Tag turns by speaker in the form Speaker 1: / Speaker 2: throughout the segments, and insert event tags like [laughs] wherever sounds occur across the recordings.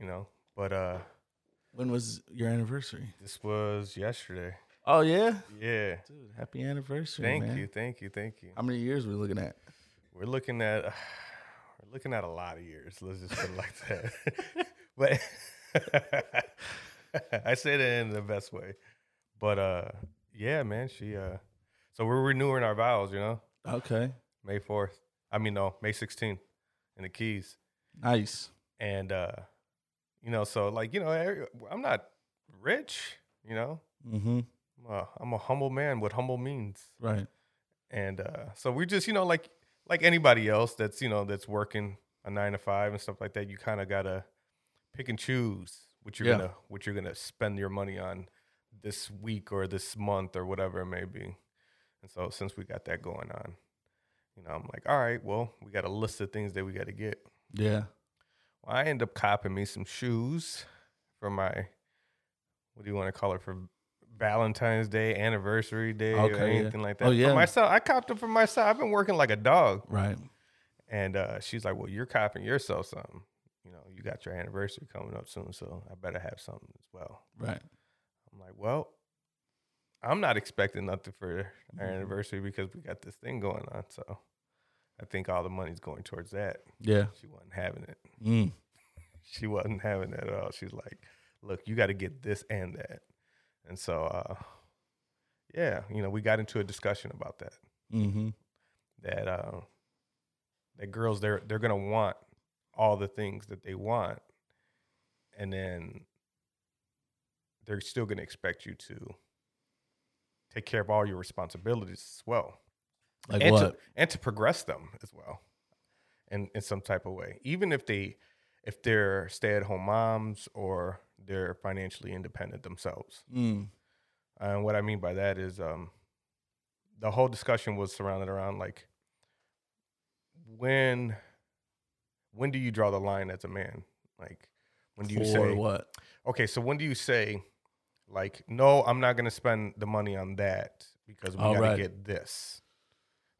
Speaker 1: you know. But uh,
Speaker 2: When was your anniversary?
Speaker 1: this was yesterday.
Speaker 2: Oh yeah,
Speaker 1: Yeah.
Speaker 2: dude. Happy anniversary,
Speaker 1: Thank
Speaker 2: man.
Speaker 1: you, thank you, thank you.
Speaker 2: How many years we looking at?
Speaker 1: We're looking at [sighs] we're looking at a lot of years. Let's just put it like that. [laughs] but [laughs] I say that in the best way. But uh, yeah, man. She uh, so we're renewing our vows. You know,
Speaker 2: Okay,
Speaker 1: May fourth. I mean, no, May sixteenth in the Keys.
Speaker 2: nice.
Speaker 1: and uh you know so like you know i'm not rich you know
Speaker 2: Mm-hmm.
Speaker 1: I'm a humble man What humble means
Speaker 2: Right.
Speaker 1: and uh so we just you know like like anybody else that's you know that's working a nine to five and stuff like that you kind of gotta pick and choose what you're
Speaker 2: Yeah.
Speaker 1: gonna what you're gonna spend your money on this week or this month or whatever it may be and so since we got that going on you know i'm like all right well we got a list of things that we got to get
Speaker 2: Yeah.
Speaker 1: Well, I end up copping me some shoes for my what do you want to call it for Valentine's Day, anniversary day, or
Speaker 2: Okay, yeah.
Speaker 1: anything like that.
Speaker 2: Oh, yeah.
Speaker 1: For myself, I copped them for myself. I've been working like a dog.
Speaker 2: Right.
Speaker 1: And uh, she's like, Well, you're copping yourself something. You know, you got your anniversary coming up soon, so I better have something as well.
Speaker 2: Right.
Speaker 1: I'm like, Well, I'm not expecting nothing for our
Speaker 2: Mhm.
Speaker 1: anniversary because we got this thing going on. So I think all the money's going towards that.
Speaker 2: Yeah.
Speaker 1: She wasn't having it.
Speaker 2: Mm. [laughs]
Speaker 1: she wasn't having that at all. She's like, "Look, you got to get this and that." And so, uh, yeah, you know, we got into a discussion about that.
Speaker 2: Mm-hmm.
Speaker 1: That uh, that girls they're they're gonna want all the things that they want, and then they're still gonna expect you to take care of all your responsibilities as well
Speaker 2: Like
Speaker 1: and
Speaker 2: what?
Speaker 1: to and to progress them as well in in some type of way even if they if they're stay-at-home moms or they're financially independent themselves
Speaker 2: mm.
Speaker 1: and what i mean by that is um the whole discussion was surrounded around like when when do you draw the line as a man like when do you
Speaker 2: For
Speaker 1: say
Speaker 2: what?
Speaker 1: okay so when do you say like no i'm not going to spend the money on that because we got to
Speaker 2: right.
Speaker 1: get this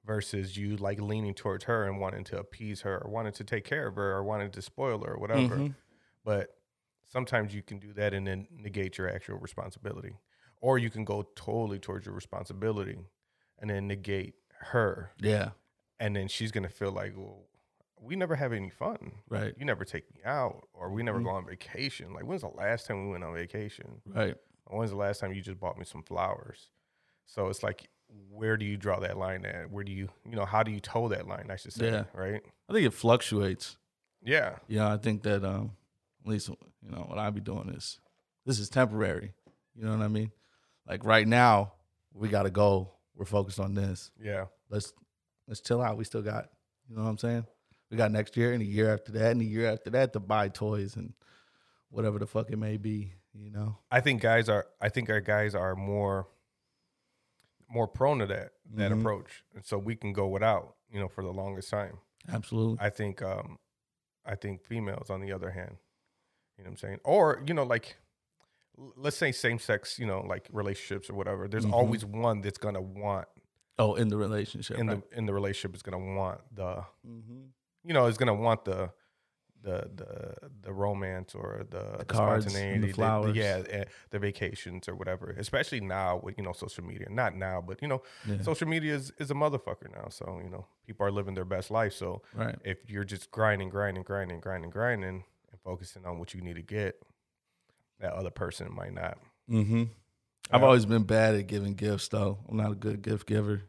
Speaker 1: versus you like leaning towards her and wanting to appease her or wanting to take care of her or wanting to spoil her or whatever
Speaker 2: Mhm.
Speaker 1: but sometimes you can do that and then negate your actual responsibility or you can go totally towards your responsibility and then negate her
Speaker 2: Yeah.
Speaker 1: and then she's going to feel like well we never have any fun
Speaker 2: Right.
Speaker 1: you never take me out or we never
Speaker 2: Mhm.
Speaker 1: go on vacation like when's the last time we went on vacation
Speaker 2: Right.
Speaker 1: when's the last time you just bought me some flowers so it's like where do you draw that line at where do you you know how do you toe that line i should say
Speaker 2: Yeah.
Speaker 1: right
Speaker 2: I think it fluctuates.
Speaker 1: yeah
Speaker 2: Yeah, I think that um, at least you know what I'd be doing is this is temporary. You know what I mean? Like right now, we got to go. We're focused on this.
Speaker 1: yeah
Speaker 2: Let's let's chill out. We still got, you know what I'm saying? We got next year and a year after that and a year after that to buy toys and whatever the fuck it may be. You know?
Speaker 1: i think guys are i think our guys are more more prone to that that
Speaker 2: Mhm.
Speaker 1: approach and so we can go without you know for the longest time
Speaker 2: Absolutely.
Speaker 1: I think um I think females on the other hand, you know what I'm saying? Or, you know, like let's say same sex, you know, like relationships or whatever. There's
Speaker 2: Mhm.
Speaker 1: always one that's gonna want
Speaker 2: Oh, in the relationship.
Speaker 1: in
Speaker 2: right?
Speaker 1: the in the relationship is gonna want the
Speaker 2: mm-hmm.
Speaker 1: you know, is gonna want the the the the romance or the, the,
Speaker 2: cards and the
Speaker 1: spontaneity,
Speaker 2: flowers.
Speaker 1: yeah, eh, the vacations or whatever. Especially now with you know social media. Not now, but you know,
Speaker 2: yeah.
Speaker 1: social media is, is a motherfucker now. So you know, people are living their best life. So
Speaker 2: right.
Speaker 1: if you're just grinding, grinding, grinding, grinding, grinding, and focusing on what you need to get, that other person might not.
Speaker 2: Mm-hmm. I've always been bad at giving gifts, though. I'm not a good gift giver.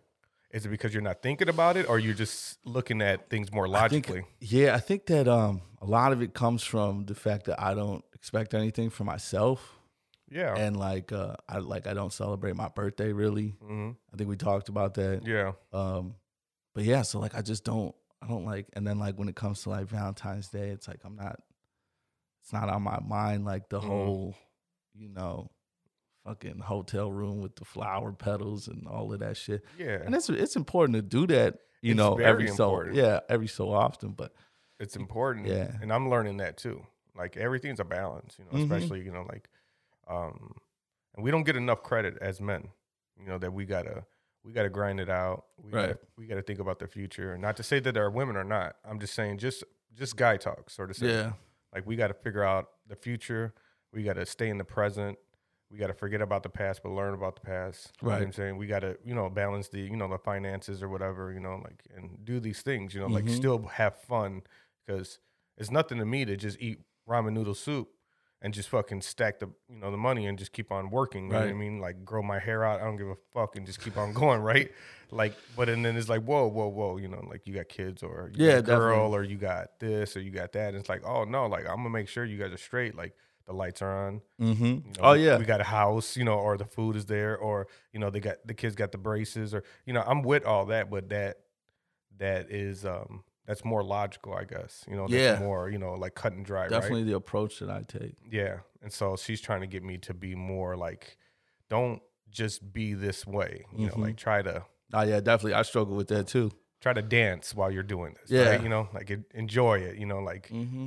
Speaker 1: Is it because you're not thinking about it, or you're just looking at things more
Speaker 2: I think-
Speaker 1: logically?
Speaker 2: yeah, I think that um, a lot of it comes from the fact that I don't expect anything for myself,
Speaker 1: yeah.
Speaker 2: and like uh, I like I don't celebrate my birthday really.
Speaker 1: hmm
Speaker 2: I think we talked about that.
Speaker 1: Yeah.
Speaker 2: Um, but yeah, so like I just don't I don't like, and then like when it comes to like Valentine's Day, it's like I'm not. It's not on my mind like the
Speaker 1: Mhm.
Speaker 2: whole, you know, fucking hotel room with the flower petals and all of that shit.
Speaker 1: Yeah.
Speaker 2: And it's it's important to do that, you
Speaker 1: It's
Speaker 2: know,
Speaker 1: very
Speaker 2: every so yeah, every so often. But
Speaker 1: it's important.
Speaker 2: Yeah.
Speaker 1: And I'm learning that too. Like everything's a balance, you know,
Speaker 2: Mhm.
Speaker 1: especially, you know, like um and we don't get enough credit as men, you know, that we gotta we gotta grind it out. We
Speaker 2: Right.
Speaker 1: gotta we gotta think about the future. Not to say that our women are not. I'm just saying just just guy talk, sort of say.
Speaker 2: yeah,
Speaker 1: Like we got to figure out the future. We got to stay in the present. We got to forget about the past, but learn about the past. You know what
Speaker 2: Right.
Speaker 1: I'm saying we got to, you know, balance the, you know, the finances or whatever, you know, like and do these things, you know, like
Speaker 2: Mhm.
Speaker 1: still have fun because it's nothing to me to just eat ramen noodle soup and just fucking stack the, you know, the money and just keep on working. You know what I mean? Like grow my hair out. I don't give a fuck and just keep on [laughs] going, right? Like, but and then it's like, whoa, whoa, whoa, you know, like you got kids or you
Speaker 2: Yeah,
Speaker 1: got a girl
Speaker 2: definitely.
Speaker 1: or you got this or you got that. And it's like, oh no, like I'm gonna make sure you guys are straight. Like the lights are on.
Speaker 2: Mm-hmm.
Speaker 1: You know,
Speaker 2: oh yeah.
Speaker 1: we got a house, you know, or the food is there, or you know, they got the kids got the braces, or you know, I'm with all that, but that that is um that's more logical, I guess. You know, that's
Speaker 2: Yeah.
Speaker 1: more you know like cut and dry,
Speaker 2: Definitely
Speaker 1: right?
Speaker 2: the approach that I take.
Speaker 1: Yeah, and so she's trying to get me to be more like, don't just be this way, you
Speaker 2: Mhm.
Speaker 1: know, like try to
Speaker 2: Oh yeah, definitely. I struggle with that too.
Speaker 1: try to dance while you're doing this,
Speaker 2: Yeah.
Speaker 1: right? You know, like enjoy it, you know, like
Speaker 2: Mm-hmm.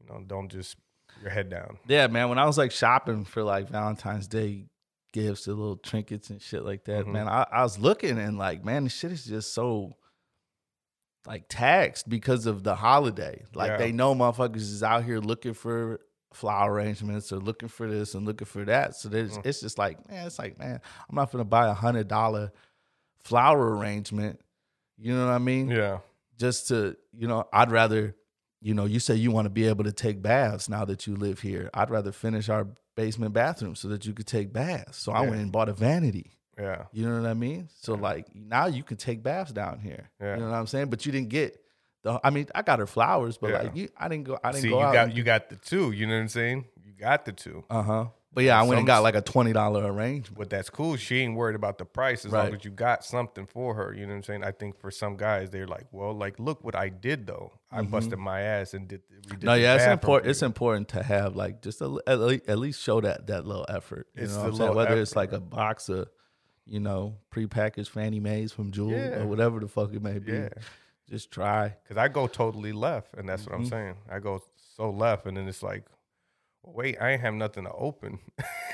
Speaker 1: you know, don't just your head down.
Speaker 2: Yeah, man. When I was like shopping for like Valentine's Day gifts, the little trinkets and shit like that,
Speaker 1: Mhm.
Speaker 2: man, I, I was looking and like, man, the shit is just so like taxed because of the holiday. Like
Speaker 1: Yeah.
Speaker 2: they know motherfuckers is out here looking for flower arrangements or looking for this and looking for that. So there's,
Speaker 1: Mm.
Speaker 2: it's just like, man, it's like, man, I'm not gonna buy a hundred dollar flower arrangement. You know what I mean?
Speaker 1: Yeah,
Speaker 2: just to you know i'd rather you know you say you want to be able to take baths now that you live here i'd rather finish our basement bathroom so that you could take baths so i
Speaker 1: Yeah.
Speaker 2: went and bought a vanity
Speaker 1: yeah,
Speaker 2: you know what i mean so
Speaker 1: Yeah.
Speaker 2: like now you can take baths down here
Speaker 1: Yeah.
Speaker 2: you know what i'm saying but you didn't get the i mean i got her flowers but
Speaker 1: Yeah.
Speaker 2: like you i didn't go i didn't
Speaker 1: See,
Speaker 2: go
Speaker 1: you
Speaker 2: out
Speaker 1: got you got the two. You know what I'm saying? You got the two.
Speaker 2: uh-huh but yeah i went and got like a $20 arrangement
Speaker 1: But that's cool. She ain't worried about the price as
Speaker 2: Right.
Speaker 1: long as you got something for her. You know what I'm saying? I think for some guys, they're like, well, like, look what I did though. I busted my ass and did. We did
Speaker 2: Mm-hmm. no
Speaker 1: the
Speaker 2: yeah it's
Speaker 1: bathroom
Speaker 2: important
Speaker 1: for
Speaker 2: it's
Speaker 1: you.
Speaker 2: important to have like just a, at, le- at least show that that little effort you
Speaker 1: It's
Speaker 2: know what
Speaker 1: the
Speaker 2: i'm saying
Speaker 1: little
Speaker 2: whether it's like a box of you know prepackaged Fannie Mays from jewel
Speaker 1: Yeah.
Speaker 2: or whatever the fuck it may be
Speaker 1: Yeah,
Speaker 2: just try
Speaker 1: because I go totally left, and that's what I'm
Speaker 2: Mhm.
Speaker 1: saying. I go so left, and then it's like, wait, I ain't have nothing to open.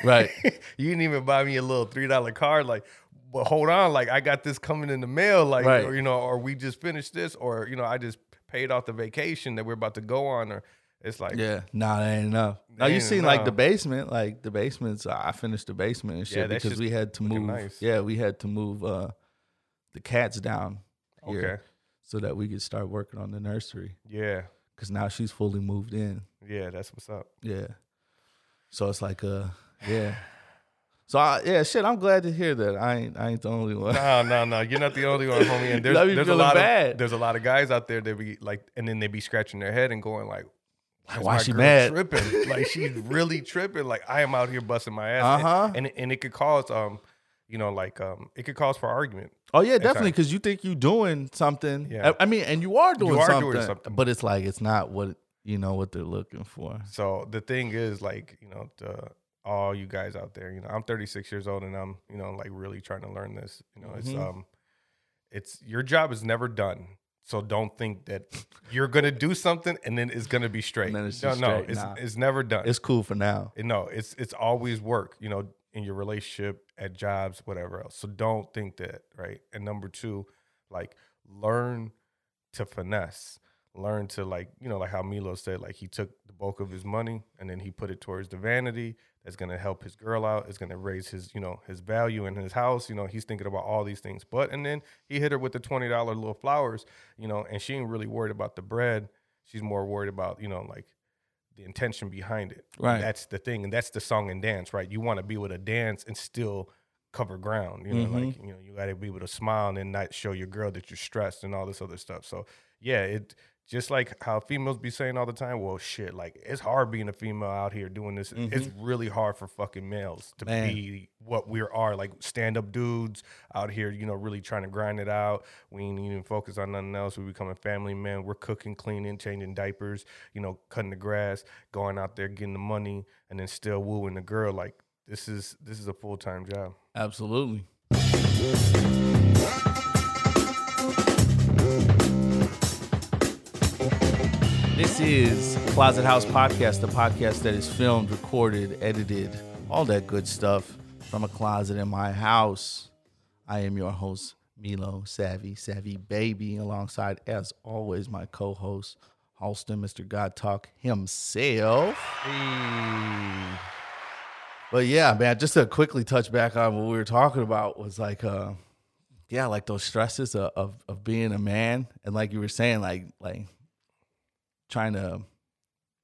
Speaker 2: Right. [laughs]
Speaker 1: you didn't even buy me a little three dollar card, like. But hold on, like I got this coming in the mail, like
Speaker 2: Right.
Speaker 1: or you know, or we just finished this, or you know, I just paid off the vacation that we're about to go on, or it's like,
Speaker 2: yeah nah that ain't enough now you seen like the basement like the basements i finished the basement and shit
Speaker 1: Yeah,
Speaker 2: because we had to move
Speaker 1: nice.
Speaker 2: yeah we had to move uh the cats down here
Speaker 1: okay,
Speaker 2: so that we could start working on the nursery
Speaker 1: yeah,
Speaker 2: because now she's fully moved in
Speaker 1: yeah, that's what's up.
Speaker 2: Yeah. So it's like uh yeah. So I, yeah, shit. I'm glad to hear that. I ain't I ain't the only one.
Speaker 1: No, no, no. You're not the only one, homie. And there's, there's a lot
Speaker 2: bad.
Speaker 1: of there's a lot of guys out there that be like, and then they be scratching their head and going like, "Why,
Speaker 2: Why she mad?"
Speaker 1: Tripping? like she's [laughs] really tripping. Like I am out here busting my ass,
Speaker 2: Uh-huh.
Speaker 1: and and it could cause um, you know, like um, it could cause for argument.
Speaker 2: Oh yeah, definitely. Because you think you're doing something.
Speaker 1: Yeah.
Speaker 2: I, I mean, and you are doing,
Speaker 1: are
Speaker 2: something,
Speaker 1: doing something.
Speaker 2: but it's like it's not what you know what they're looking for.
Speaker 1: So the thing is, like, you know, to all you guys out there, you know, I'm 36 years old and I'm, you know, like really trying to learn this. You know, it's
Speaker 2: Mhm.
Speaker 1: um, it's your job is never done. So don't think that you're gonna do something and then it's gonna be straight.
Speaker 2: then it's
Speaker 1: no,
Speaker 2: just
Speaker 1: no, it's
Speaker 2: Nah.
Speaker 1: it's never done.
Speaker 2: It's cool for now.
Speaker 1: no, it's it's always work. You know, in your relationship, at jobs, whatever else. So don't think that, right? And number two, like learn to finesse. Learn to like, you know, like how Milo said, like he took the bulk of his money and then he put it towards the vanity that's gonna help his girl out, it's gonna raise his, you know, his value in his house. You know, he's thinking about all these things. But and then he hit her with the twenty dollar little flowers, you know, and she ain't really worried about the bread. She's more worried about, you know, like the intention behind it.
Speaker 2: Right.
Speaker 1: That's the thing. And that's the song and dance, right? You want to be able to dance and still cover ground. You know,
Speaker 2: Mhm.
Speaker 1: like, you know, you gotta be able to smile and then not show your girl that you're stressed and all this other stuff. So yeah, it just like how females be saying all the time, well shit, like it's hard being a female out here doing this. It's mm-hmm. really hard for fucking males to
Speaker 2: Man.
Speaker 1: be what we are, like stand up dudes out here, you know, really trying to grind it out. We ain't even focus on nothing else. We becoming family men. We're cooking, cleaning, changing diapers, you know, cutting the grass, going out there getting the money, and then still wooing the girl. Like this is this is a full time job.
Speaker 2: Absolutely. This is Closet House Podcast, the podcast that is filmed, recorded, edited, all that good stuff from a closet in my house. I am your host, Milo Savvy, Savvy Baby, alongside, as always, my co host, Halston, Mr. God Talk himself.
Speaker 1: Hey.
Speaker 2: But yeah, man, just to quickly touch back on what we were talking about was like, uh, yeah, like those stresses of, of of being a man, and like you were saying, like like trying to,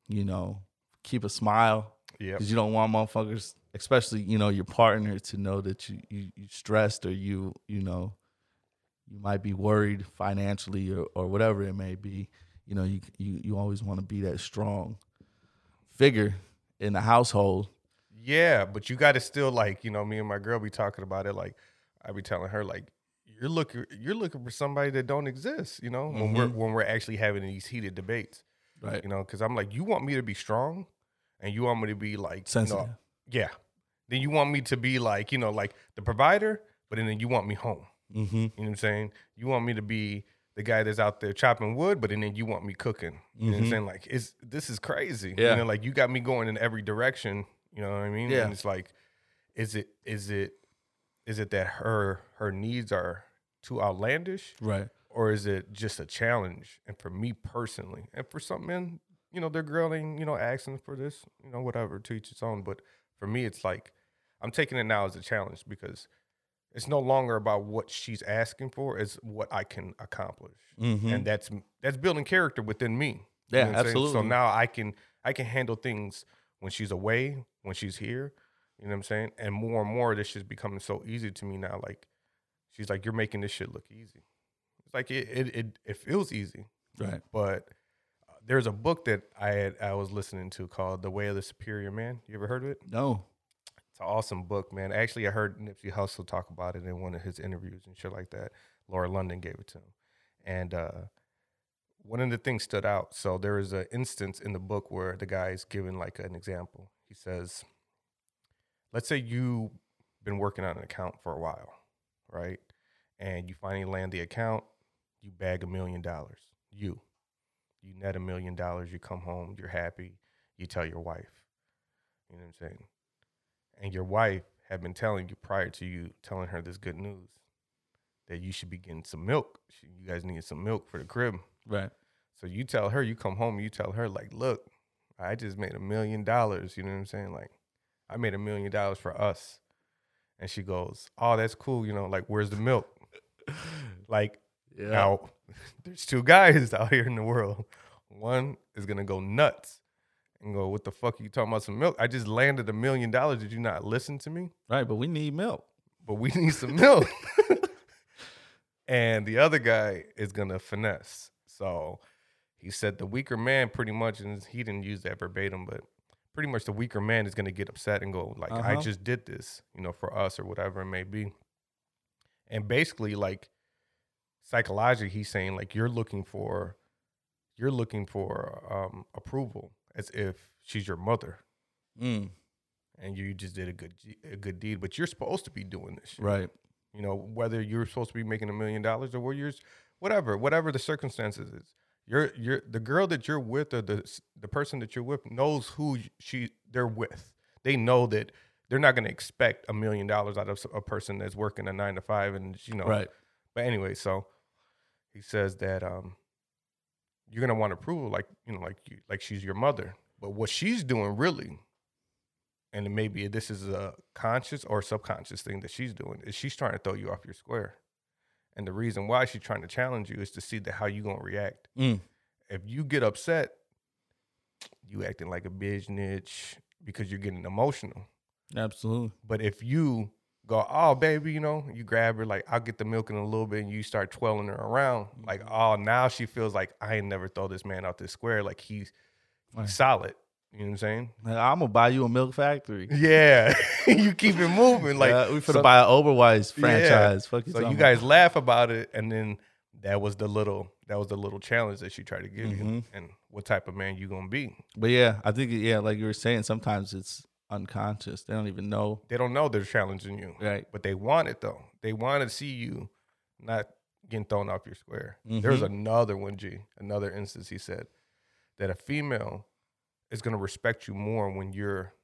Speaker 2: you know, keep a smile
Speaker 1: Yep.
Speaker 2: because you don't want motherfuckers, especially you know your partner, to know that you you you stressed or you you know you might be worried financially or or whatever it may be. You know, you you you always want to be that strong figure in the household.
Speaker 1: Yeah, but you got to still like, you know, me and my girl be talking about it. Like, I be telling her like, you're looking, you're looking for somebody that don't exist. You know, when we're
Speaker 2: Mhm.
Speaker 1: when we're actually having these heated debates.
Speaker 2: Right.
Speaker 1: You know, because I'm like, you want me to be strong, and you want me to be like, you
Speaker 2: Sensitive.
Speaker 1: know, yeah. Then you want me to be like, you know, like the provider, but then you want me home.
Speaker 2: Mm-hmm.
Speaker 1: You know what I'm saying? You want me to be the guy that's out there chopping wood, but then you want me cooking. You know what I'm
Speaker 2: Mhm.
Speaker 1: saying? Like, it's this is crazy.
Speaker 2: Yeah.
Speaker 1: You know, like you got me going in every direction. You know what I mean?
Speaker 2: Yeah.
Speaker 1: And it's like, is it is it is it that her her needs are too outlandish,
Speaker 2: Right.
Speaker 1: Or is it just a challenge? And for me personally, and for some men, you know, they're ain't you know asking for this, you know, whatever, to each its own. But for me, it's like I'm taking it now as a challenge because it's no longer about what she's asking for; it's what I can accomplish,
Speaker 2: Mm-hmm.
Speaker 1: and that's that's building character within me. You
Speaker 2: Yeah,
Speaker 1: know what I'm saying? So now I can I can handle things when she's away, when she's here. You know what I'm saying? And more and more, this is becoming so easy to me now. Like she's like, "You're making this shit look easy." It's like it it it, it feels easy,
Speaker 2: right.
Speaker 1: but uh, there's a book that I had I was listening to called "The Way of the Superior Man." You ever heard of it?
Speaker 2: No.
Speaker 1: It's an awesome book, man. Actually, I heard Nipsey Hussle talk about it in one of his interviews and shit like that. Lauren London gave it to him, and uh, one of the things stood out. So there is an instance in the book where the guy is giving like an example. He says, "Let's say you've been working on an account for a while, right? And you finally land the account. You bag a million dollars. You, you net a million dollars. You come home. You're happy. You tell your wife. You know what I'm saying? and your wife had been telling you prior to you telling her this good news that you should be getting some milk. You guys need some milk for the crib.
Speaker 2: Right.
Speaker 1: So you tell her, you come home, you tell her, like, look, I just made a million dollars. You know what I'm saying? Like, I made a million dollars for us. And she goes, oh, that's cool. You know, like, where's the milk? [laughs] like,
Speaker 2: Yeah.
Speaker 1: now, [laughs] there's two guys [laughs] out here in the world. One is gonna go nuts and go, "What the fuck are you talking about? Some milk? I just landed a million dollars. Did you not listen to me?
Speaker 2: Right. But we need milk.
Speaker 1: But we [laughs] need some milk." and the other guy is gonna finesse. So he said the weaker man, pretty much, and he didn't use that verbatim, but pretty much the weaker man is gonna get upset and go, "Like I
Speaker 2: Uh-huh.
Speaker 1: just did this, you know, for us or whatever it may be." And basically, like psychologically he's saying like you're looking for you're looking for um approval as if she's your mother
Speaker 2: Mm.
Speaker 1: and you just did a good a good deed but you're supposed to be doing this shit.
Speaker 2: Right.
Speaker 1: you know whether you're supposed to be making a million dollars or you're whatever whatever the circumstances is you're you're the girl that you're with or the the person that you're with knows who she they're with they know that they're not going to expect a million dollars out of a person that's working a 9 to 5 and you know
Speaker 2: Right.
Speaker 1: but anyway, so he says that um, you're gonna want approval, like you know, like you, like she's your mother. But what she's doing really, and maybe this is a conscious or subconscious thing that she's doing, is she's trying to throw you off your square. And the reason why she's trying to challenge you is to see that how you gonna react.
Speaker 2: Mm.
Speaker 1: If you get upset, you acting like a bitch niche because you're getting emotional.
Speaker 2: Absolutely.
Speaker 1: But if you go, oh baby, you know, you grab her like I'll get the milk in a little bit, and you start twirling her around, like oh now she feels like I ain't never throw this man out this square, like he's,
Speaker 2: Right.
Speaker 1: he's solid. You know what I'm saying?
Speaker 2: Like, I'm gonna buy you a milk factory. [laughs]
Speaker 1: Yeah, [laughs] you keep it moving. Like
Speaker 2: Yeah, we finna
Speaker 1: so-
Speaker 2: buy an Oberweis [laughs]
Speaker 1: Yeah.
Speaker 2: franchise. Fuck you.
Speaker 1: So you
Speaker 2: about?
Speaker 1: guys laugh about it, and then that was the little that was the little challenge that she tried to give you,
Speaker 2: Mhm.
Speaker 1: and what type of man you gonna be?
Speaker 2: But yeah, I think yeah, like you were saying, sometimes it's unconscious. They don't even know.
Speaker 1: They don't know they're challenging you,
Speaker 2: Right.
Speaker 1: but they want it though. They want to see you not getting thrown off your square. There's
Speaker 2: Mhm.
Speaker 1: another one, G. Another instance he said that a female is gonna respect you more when you're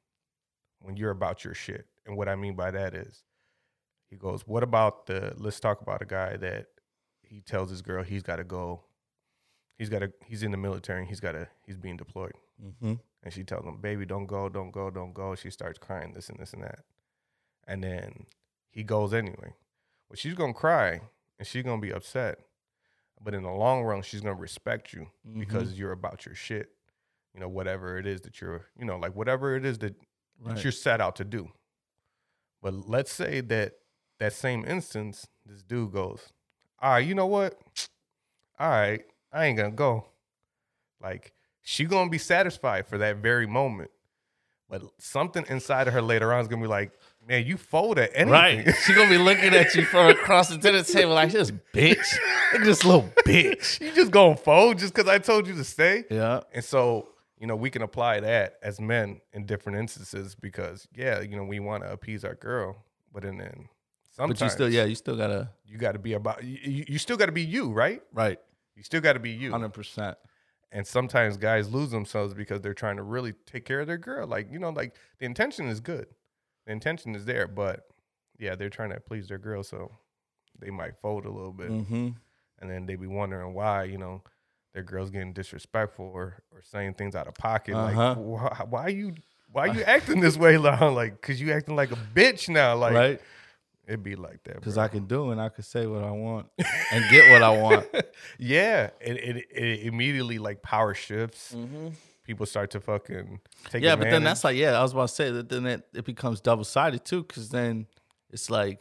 Speaker 1: when you're about your shit. And what I mean by that is he goes, What about the let's talk about a guy that he tells his girl he's gotta go he's got a he's in the military and he's got a he's being deployed.
Speaker 2: Mm-hmm.
Speaker 1: And she tells him, "Baby, don't go, don't go, don't go." She starts crying, this and this and that, and then he goes anyway. Well, she's gonna cry and she's gonna be upset, but in the long run, she's gonna respect you
Speaker 2: Mm-hmm.
Speaker 1: because you're about your shit. You know, whatever it is that you're, you know, like whatever it is that, that you're set out to do. But let's say that that same instance, this dude goes, "All right, you know what? All right, I ain't gonna go." Like she gonna be satisfied for that very moment, but something inside of her later on is gonna be like, "Man, you fold at anything."
Speaker 2: Right. She gonna be looking at you from across the dinner table like this bitch. Look at this little bitch. [laughs]
Speaker 1: you just gonna fold just because I told you to stay.
Speaker 2: Yeah.
Speaker 1: And so, you know, we can apply that as men in different instances because, yeah, you know, we want to appease our girl, but then, then sometimes
Speaker 2: But you still, yeah, you still gotta
Speaker 1: you got to be about, you, you still got to be you, right?
Speaker 2: right.
Speaker 1: You still got to be you.
Speaker 2: Hundred percent.
Speaker 1: And sometimes guys lose themselves because they're trying to really take care of their girl. Like, you know, like the intention is good, the intention is there, but yeah, they're trying to please their girl. So they might fold a little bit.
Speaker 2: Mm-hmm.
Speaker 1: and then they be wondering why you know their girls getting disrespectful or or saying things out of pocket
Speaker 2: Uh-huh.
Speaker 1: like why, why you why you acting this way [laughs] like because you acting like a bitch now like
Speaker 2: right.
Speaker 1: It'd be like that
Speaker 2: Because. I can do and I can say what I want and get what I want. [laughs]
Speaker 1: yeah it, it it immediately like power shifts
Speaker 2: Mm-hmm.
Speaker 1: people start to fucking take
Speaker 2: Yeah, but then that's like, yeah, I was about to say that then it, it becomes double sided too, because then it's like,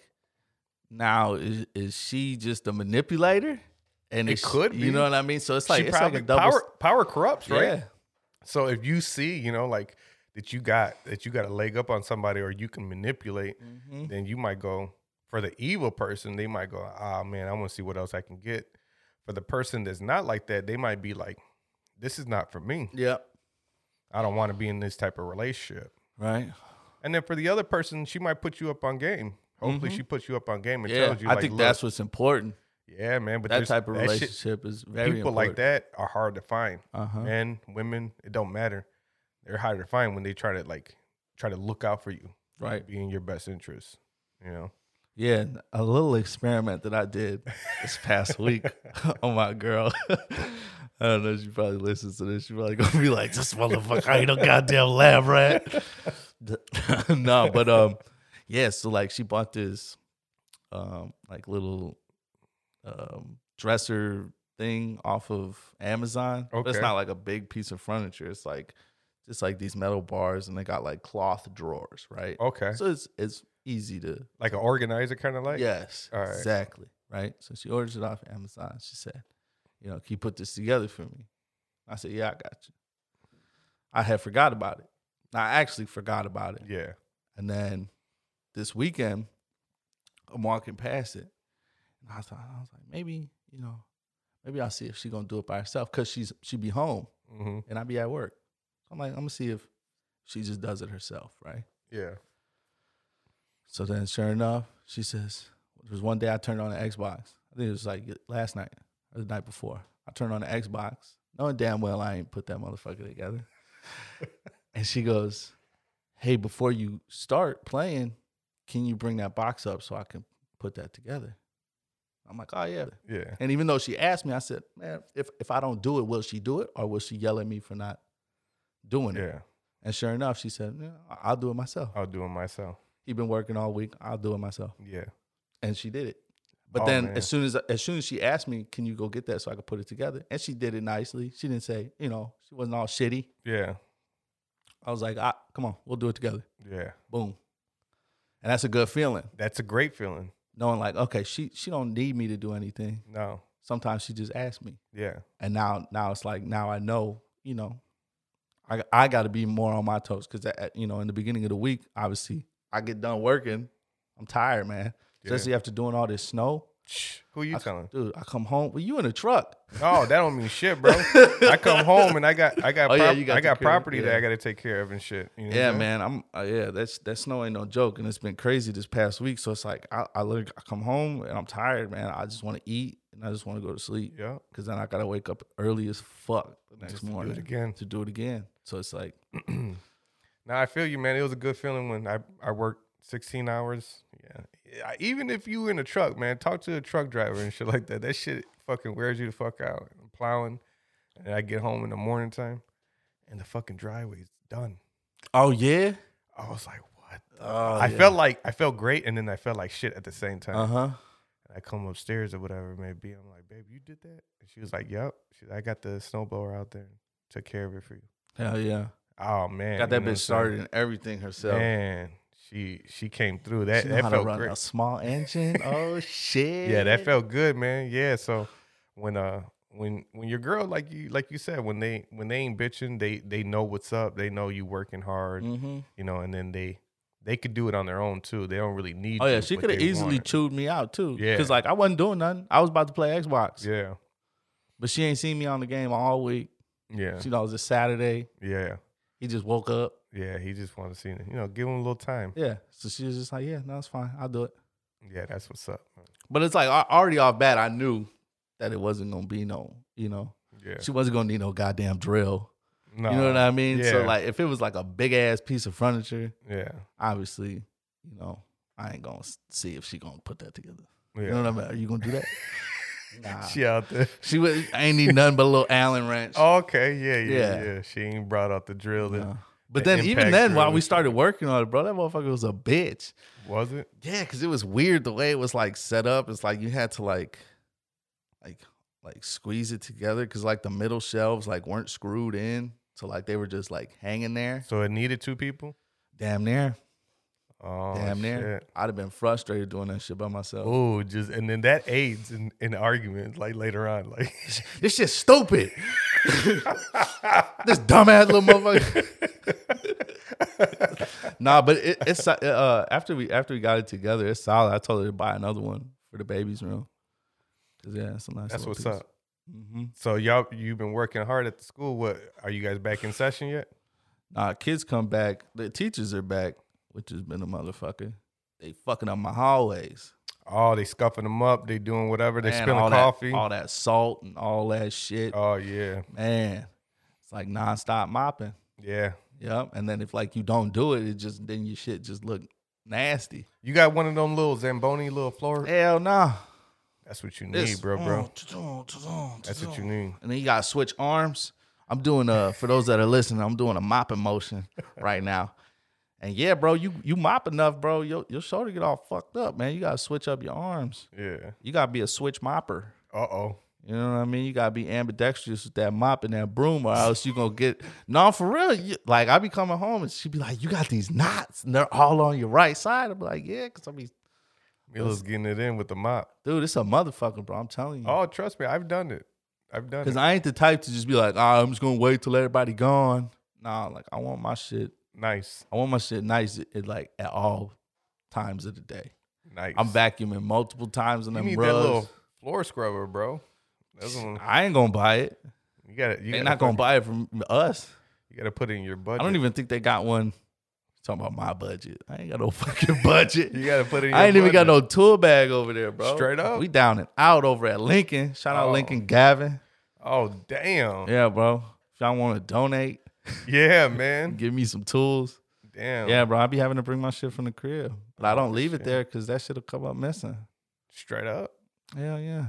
Speaker 2: now is, is she just a manipulator? And
Speaker 1: it
Speaker 2: she-
Speaker 1: could
Speaker 2: you know what I mean. So it's like
Speaker 1: She
Speaker 2: it's like a double.
Speaker 1: power power corrupts right
Speaker 2: yeah,
Speaker 1: so if you see you know like that you got that you got a leg up on somebody or you can manipulate
Speaker 2: Mhm.
Speaker 1: then you might go for the evil person they might go ah man i want to see what else i can get for the person that's not like that they might be like this is not for me
Speaker 2: yeah,
Speaker 1: i don't want to be in this type of relationship
Speaker 2: right.
Speaker 1: and then for the other person she might put you up on game hopefully she puts you up on game and
Speaker 2: Mm-hmm. Yeah,
Speaker 1: tells you
Speaker 2: I
Speaker 1: like,
Speaker 2: think
Speaker 1: look,
Speaker 2: that's what's important.
Speaker 1: yeah man but
Speaker 2: That type of
Speaker 1: that shit-
Speaker 2: relationship is very important.
Speaker 1: people like that are hard to find
Speaker 2: Uh huh.
Speaker 1: men women it don't matter they're hard to find when they try to like try to look out for you
Speaker 2: Right.
Speaker 1: be in your best interest you know
Speaker 2: Yeah, a little experiment that I did this past [laughs] week [laughs] on my girl. [laughs] I don't know. She probably listens to this. She probably gonna be like, "This motherfucker ain't no goddamn lab rat." no, but um, yeah. So like, she bought this um like little um dresser thing off of Amazon. But it's not like a big piece of furniture. It's like just like these metal bars, and they got like cloth drawers, right?
Speaker 1: okay
Speaker 2: So it's it's easy to
Speaker 1: like an organizer kind of like
Speaker 2: yes,
Speaker 1: right.
Speaker 2: exactly. Right. So she orders it off Amazon. She said, you know, can you put this together for me? I said, yeah, I got you. I had forgot about it. I actually forgot about it.
Speaker 1: yeah
Speaker 2: And then this weekend, I'm walking past it. And I thought, I was like, maybe, you know, maybe I'll see if she's gonna do it by herself because she's she'd be home
Speaker 1: hmm
Speaker 2: and I'd be at work. So I'm like, I'm gonna see if she just does it herself, right?
Speaker 1: yeah
Speaker 2: So then, sure enough, she says, there was one day I turned on the Xbox. I think it was like last night or the night before. I turned on the Xbox, knowing damn well I ain't put that motherfucker together. [laughs] and she goes, Hey, before you start playing, can you bring that box up so I can put that together? I'm like, Oh, yeah.
Speaker 1: yeah
Speaker 2: And even though she asked me, I said, Man, if, if I don't do it, will she do it or will she yell at me for not doing it?
Speaker 1: yeah
Speaker 2: And sure enough, she said, yeah, I'll do it myself.
Speaker 1: i'll do it myself
Speaker 2: He been working all week. I'll do it myself.
Speaker 1: yeah
Speaker 2: And she did it. But
Speaker 1: Oh,
Speaker 2: then
Speaker 1: man.
Speaker 2: as soon as as soon as she asked me, "Can you go get that so I could put it together?" and she did it nicely. She didn't say, you know, she wasn't all shitty.
Speaker 1: yeah
Speaker 2: I was like, ah, "Come on, we'll do it together."
Speaker 1: yeah
Speaker 2: Boom. And that's a good feeling,
Speaker 1: that's a great feeling
Speaker 2: knowing like, okay, she she don't need me to do anything.
Speaker 1: no
Speaker 2: Sometimes she just asks me,
Speaker 1: yeah
Speaker 2: and now now it's like now I know, you know, I I got to be more on my toes because that, you know in the beginning of the week, obviously I get done working, I'm tired, man.
Speaker 1: Yeah.
Speaker 2: Especially after doing all this snow.
Speaker 1: Who you
Speaker 2: I-
Speaker 1: telling
Speaker 2: Dude, I come home. Well, you in a truck.
Speaker 1: no that don't mean shit bro [laughs] i come home and i got i got
Speaker 2: Oh, yeah,
Speaker 1: prop-
Speaker 2: you got
Speaker 1: i got
Speaker 2: take care of-
Speaker 1: property that i got to take care of and shit you know
Speaker 2: Yeah, man. I'm uh, yeah. That's that snow ain't no joke, and it's been crazy this past week. So it's like I, I literally I come home and I'm tired, man. I just want to eat and I just want to go to sleep
Speaker 1: yeah
Speaker 2: because then I gotta wake up early as fuck the next
Speaker 1: Just to do it again.
Speaker 2: to do it again. So it's like [clears throat]
Speaker 1: Now I feel you, man. It was a good feeling when I I worked 16 hours. Yeah. Even if you in a truck, man, talk to a truck driver and shit like that. That shit fucking wears you the fuck out. I'm plowing, and I get home in the morning time, and the fucking driveway's done.
Speaker 2: Oh yeah.
Speaker 1: I was like, what?
Speaker 2: Oh,
Speaker 1: I
Speaker 2: yeah.
Speaker 1: felt like I felt great, and then I felt like shit at the same time.
Speaker 2: Uh huh.
Speaker 1: I come upstairs or whatever it may be. I'm like, babe, you did that? And she was like, yep. She, I got the snowblower out there took care of it for you.
Speaker 2: Hell yeah.
Speaker 1: Oh man,
Speaker 2: Got that
Speaker 1: you know what I'm
Speaker 2: bitch started
Speaker 1: saying?
Speaker 2: and everything herself.
Speaker 1: Man, she she came through. That
Speaker 2: she know
Speaker 1: that
Speaker 2: how to
Speaker 1: felt
Speaker 2: run
Speaker 1: great.
Speaker 2: a small engine. [laughs] oh shit.
Speaker 1: Yeah, that felt good, man. Yeah, so when uh when when your girl like you like you said when they when they ain't bitching, they they know what's up. They know you working hard,
Speaker 2: Mm-hmm.
Speaker 1: you know, and then they they could do it on their own too. They don't really need.
Speaker 2: Oh yeah,
Speaker 1: you,
Speaker 2: she could have easily
Speaker 1: want
Speaker 2: chewed me out too.
Speaker 1: Yeah.
Speaker 2: Cause like I wasn't doing nothing. I was about to play Xbox.
Speaker 1: Yeah,
Speaker 2: But she ain't seen me on the game all week.
Speaker 1: yeah,
Speaker 2: She knows it's Saturday.
Speaker 1: yeah,
Speaker 2: He just woke up.
Speaker 1: yeah. He just wanted to see. You know, give him a little time.
Speaker 2: Yeah. So she was just like, Yeah, no, it's fine. I'll do it.
Speaker 1: Yeah, that's what's up. man.
Speaker 2: But it's like already off bat, I knew that it wasn't gonna be no, you know,
Speaker 1: Yeah,
Speaker 2: she wasn't gonna need no goddamn drill.
Speaker 1: no,
Speaker 2: You know what I mean?
Speaker 1: Yeah.
Speaker 2: So like if it was like a big ass piece of furniture,
Speaker 1: yeah,
Speaker 2: obviously, you know, I ain't gonna see if she gonna put that together.
Speaker 1: yeah.
Speaker 2: You know what I mean? Are you gonna do that? [laughs] nah.
Speaker 1: She out there.
Speaker 2: She would I ain't need nothing but a little Allen wrench.
Speaker 1: okay, yeah, yeah,
Speaker 2: Yeah.
Speaker 1: yeah, She ain't brought out the drill. That,
Speaker 2: No. But
Speaker 1: the
Speaker 2: then even then, while we started working on it, bro, that motherfucker was a bitch.
Speaker 1: Was it?
Speaker 2: Yeah, because it was weird the way it was like set up. It's like you had to like, like, like squeeze it together because like the middle shelves like weren't screwed in, so like they were just like hanging there.
Speaker 1: So it needed two people.
Speaker 2: Damn near,
Speaker 1: Oh,
Speaker 2: damn near.
Speaker 1: shit.
Speaker 2: I'd have been frustrated doing that shit by myself.
Speaker 1: Oh, just and then that aids in, in arguments like later on. [laughs] Like [laughs]
Speaker 2: This shit's stupid. [laughs] this dumbass little motherfucker. nah, but it, it's uh after we after we got it together, it's solid. I told her to buy another one for the baby's room. 'Cause, yeah, it's a nice.
Speaker 1: that's what's
Speaker 2: piece.
Speaker 1: up.
Speaker 2: Mm-hmm.
Speaker 1: So y'all you've been working hard at the school. What are you guys back in session yet?
Speaker 2: Nah, kids come back. The teachers are back, which has been a motherfucker. They fucking up my hallways.
Speaker 1: Oh, they scuffing them up. They doing whatever. They
Speaker 2: Man,
Speaker 1: spilling
Speaker 2: all
Speaker 1: coffee.
Speaker 2: That, all that salt and all that shit.
Speaker 1: oh yeah,
Speaker 2: Man, it's like nonstop mopping.
Speaker 1: yeah.
Speaker 2: Yep. And then if like you don't do it, it just then your shit just look nasty.
Speaker 1: You got one of them little Zamboni little floor.
Speaker 2: Hell no.
Speaker 1: That's what you need,
Speaker 2: This-
Speaker 1: bro, bro.
Speaker 2: mm,
Speaker 1: That's what you need.
Speaker 2: And then you gotta switch arms. I'm doing uh for those that are listening, I'm doing a mopping motion [laughs] right now. And yeah, bro, you you mop enough, bro. Your your shoulder get all fucked up, man. You gotta switch up your arms.
Speaker 1: Yeah.
Speaker 2: You gotta be a switch mopper.
Speaker 1: Uh oh.
Speaker 2: You know what I mean? You gotta be ambidextrous with that mop and that broom, or else you gonna get no for real. You, like I be coming home and she be like, "You got these knots, and they're all on your right side." I'm like, "Yeah," because I be,
Speaker 1: Mila's getting it in with the mop.
Speaker 2: dude, it's a motherfucker, bro. I'm telling you.
Speaker 1: Oh, trust me, I've done it. I've done it. Because.
Speaker 2: I ain't the type to just be like, ah, I'm just gonna wait till everybody gone. Nah, like I want my shit.
Speaker 1: Nice,
Speaker 2: I want my shit nice at, at, like at all times of the day.
Speaker 1: nice.
Speaker 2: I'm vacuuming multiple times in
Speaker 1: You
Speaker 2: them
Speaker 1: need
Speaker 2: rugs.
Speaker 1: that little floor scrubber, bro. That's one,
Speaker 2: I ain't gonna buy it.
Speaker 1: you got You
Speaker 2: They're not gonna buy it from us.
Speaker 1: You got to put it in your budget.
Speaker 2: I don't even think they got one. Talking about my budget. I ain't got no [laughs] fucking budget.
Speaker 1: You got to put it. in your
Speaker 2: I ain't even got no tool bag over there, bro.
Speaker 1: Straight up?
Speaker 2: We down and out over at Lincoln. Shout out
Speaker 1: Oh.
Speaker 2: Lincoln Gavin.
Speaker 1: Oh damn. Yeah,
Speaker 2: Yeah, bro. If y'all want to donate,
Speaker 1: man.
Speaker 2: give me some tools.
Speaker 1: Damn.
Speaker 2: Yeah, bro. I be having to bring my shit from the crib, but I don't
Speaker 1: Oh,
Speaker 2: leave it there because that shit'll come up missing.
Speaker 1: Straight up.
Speaker 2: Hell yeah.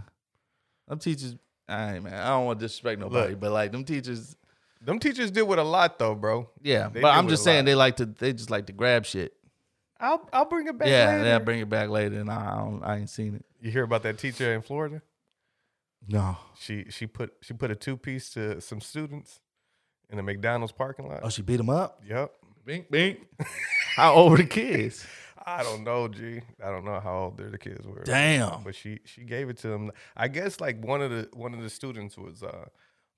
Speaker 2: Them teachers, I man. I don't want to disrespect nobody,
Speaker 1: Look.
Speaker 2: but like them teachers,
Speaker 1: Them teachers deal with a lot though, bro.
Speaker 2: yeah.
Speaker 1: They
Speaker 2: but I'm just saying
Speaker 1: lot.
Speaker 2: they like to, they just like to grab shit.
Speaker 1: I'll I'll bring it back.
Speaker 2: yeah,
Speaker 1: later.
Speaker 2: they'll bring it back later, and I, I, don't, I ain't seen it.
Speaker 1: You hear about that teacher in Florida?
Speaker 2: No.
Speaker 1: She she put she put a two piece to some students in the McDonald's parking lot.
Speaker 2: Oh, she beat him up.
Speaker 1: Yep.
Speaker 2: Bink, bink. [laughs] How old were the kids? [laughs]
Speaker 1: I don't know, G. I don't know how old their the kids were.
Speaker 2: Damn.
Speaker 1: But she she gave it to them. I guess like one of the one of the students was uh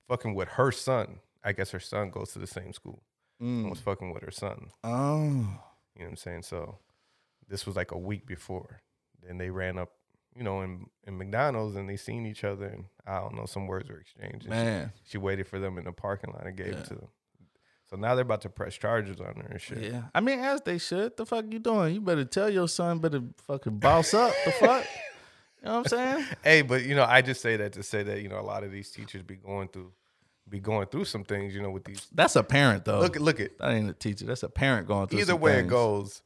Speaker 1: fucking with her son. I guess her son goes to the same school. and Was fucking with her son.
Speaker 2: Oh.
Speaker 1: You know what I'm saying? So this was like a week before. Then they ran up, you know, in, in McDonald's and they seen each other and I don't know, some words were exchanged. And she-
Speaker 2: Man.
Speaker 1: She, waited for them in the parking lot and gave
Speaker 2: Yeah.
Speaker 1: it to them. So now they're about to press charges on her and shit.
Speaker 2: Yeah. I mean, as they should. The fuck you doing? You better tell your son better fucking boss up. The fuck? [laughs] You know what I'm saying?
Speaker 1: Hey, but you know, I just say that to say that, you know, a lot of these teachers be going through be going through some things, you know, with these
Speaker 2: That's a parent though.
Speaker 1: look look at
Speaker 2: that ain't a teacher. That's a parent going through.
Speaker 1: either way it goes,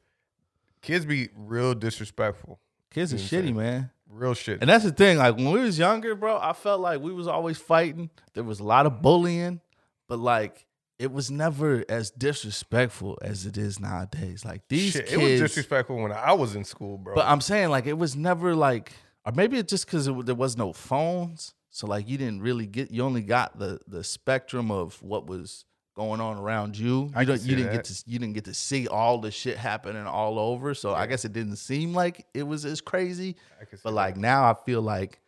Speaker 1: kids be real disrespectful.
Speaker 2: Kids are
Speaker 1: You know what I'm
Speaker 2: shitty, man.
Speaker 1: Real shit.
Speaker 2: And that's the thing. Like when we was younger, bro, I felt like we was always fighting. There was a lot of bullying, but like it was never as disrespectful as it is nowadays. Like these
Speaker 1: Shit,
Speaker 2: kids,
Speaker 1: it was disrespectful when I was in school, bro.
Speaker 2: but I'm saying like it was never like, or maybe it's just because there was no phones, so like you didn't really get, you only got the the spectrum of what was going on around you.
Speaker 1: I
Speaker 2: You don't, you didn't
Speaker 1: that.
Speaker 2: get to, you didn't get to see all the shit happening all over. So I guess it didn't seem like it was as crazy.
Speaker 1: I can see
Speaker 2: But
Speaker 1: that.
Speaker 2: like now, I feel like,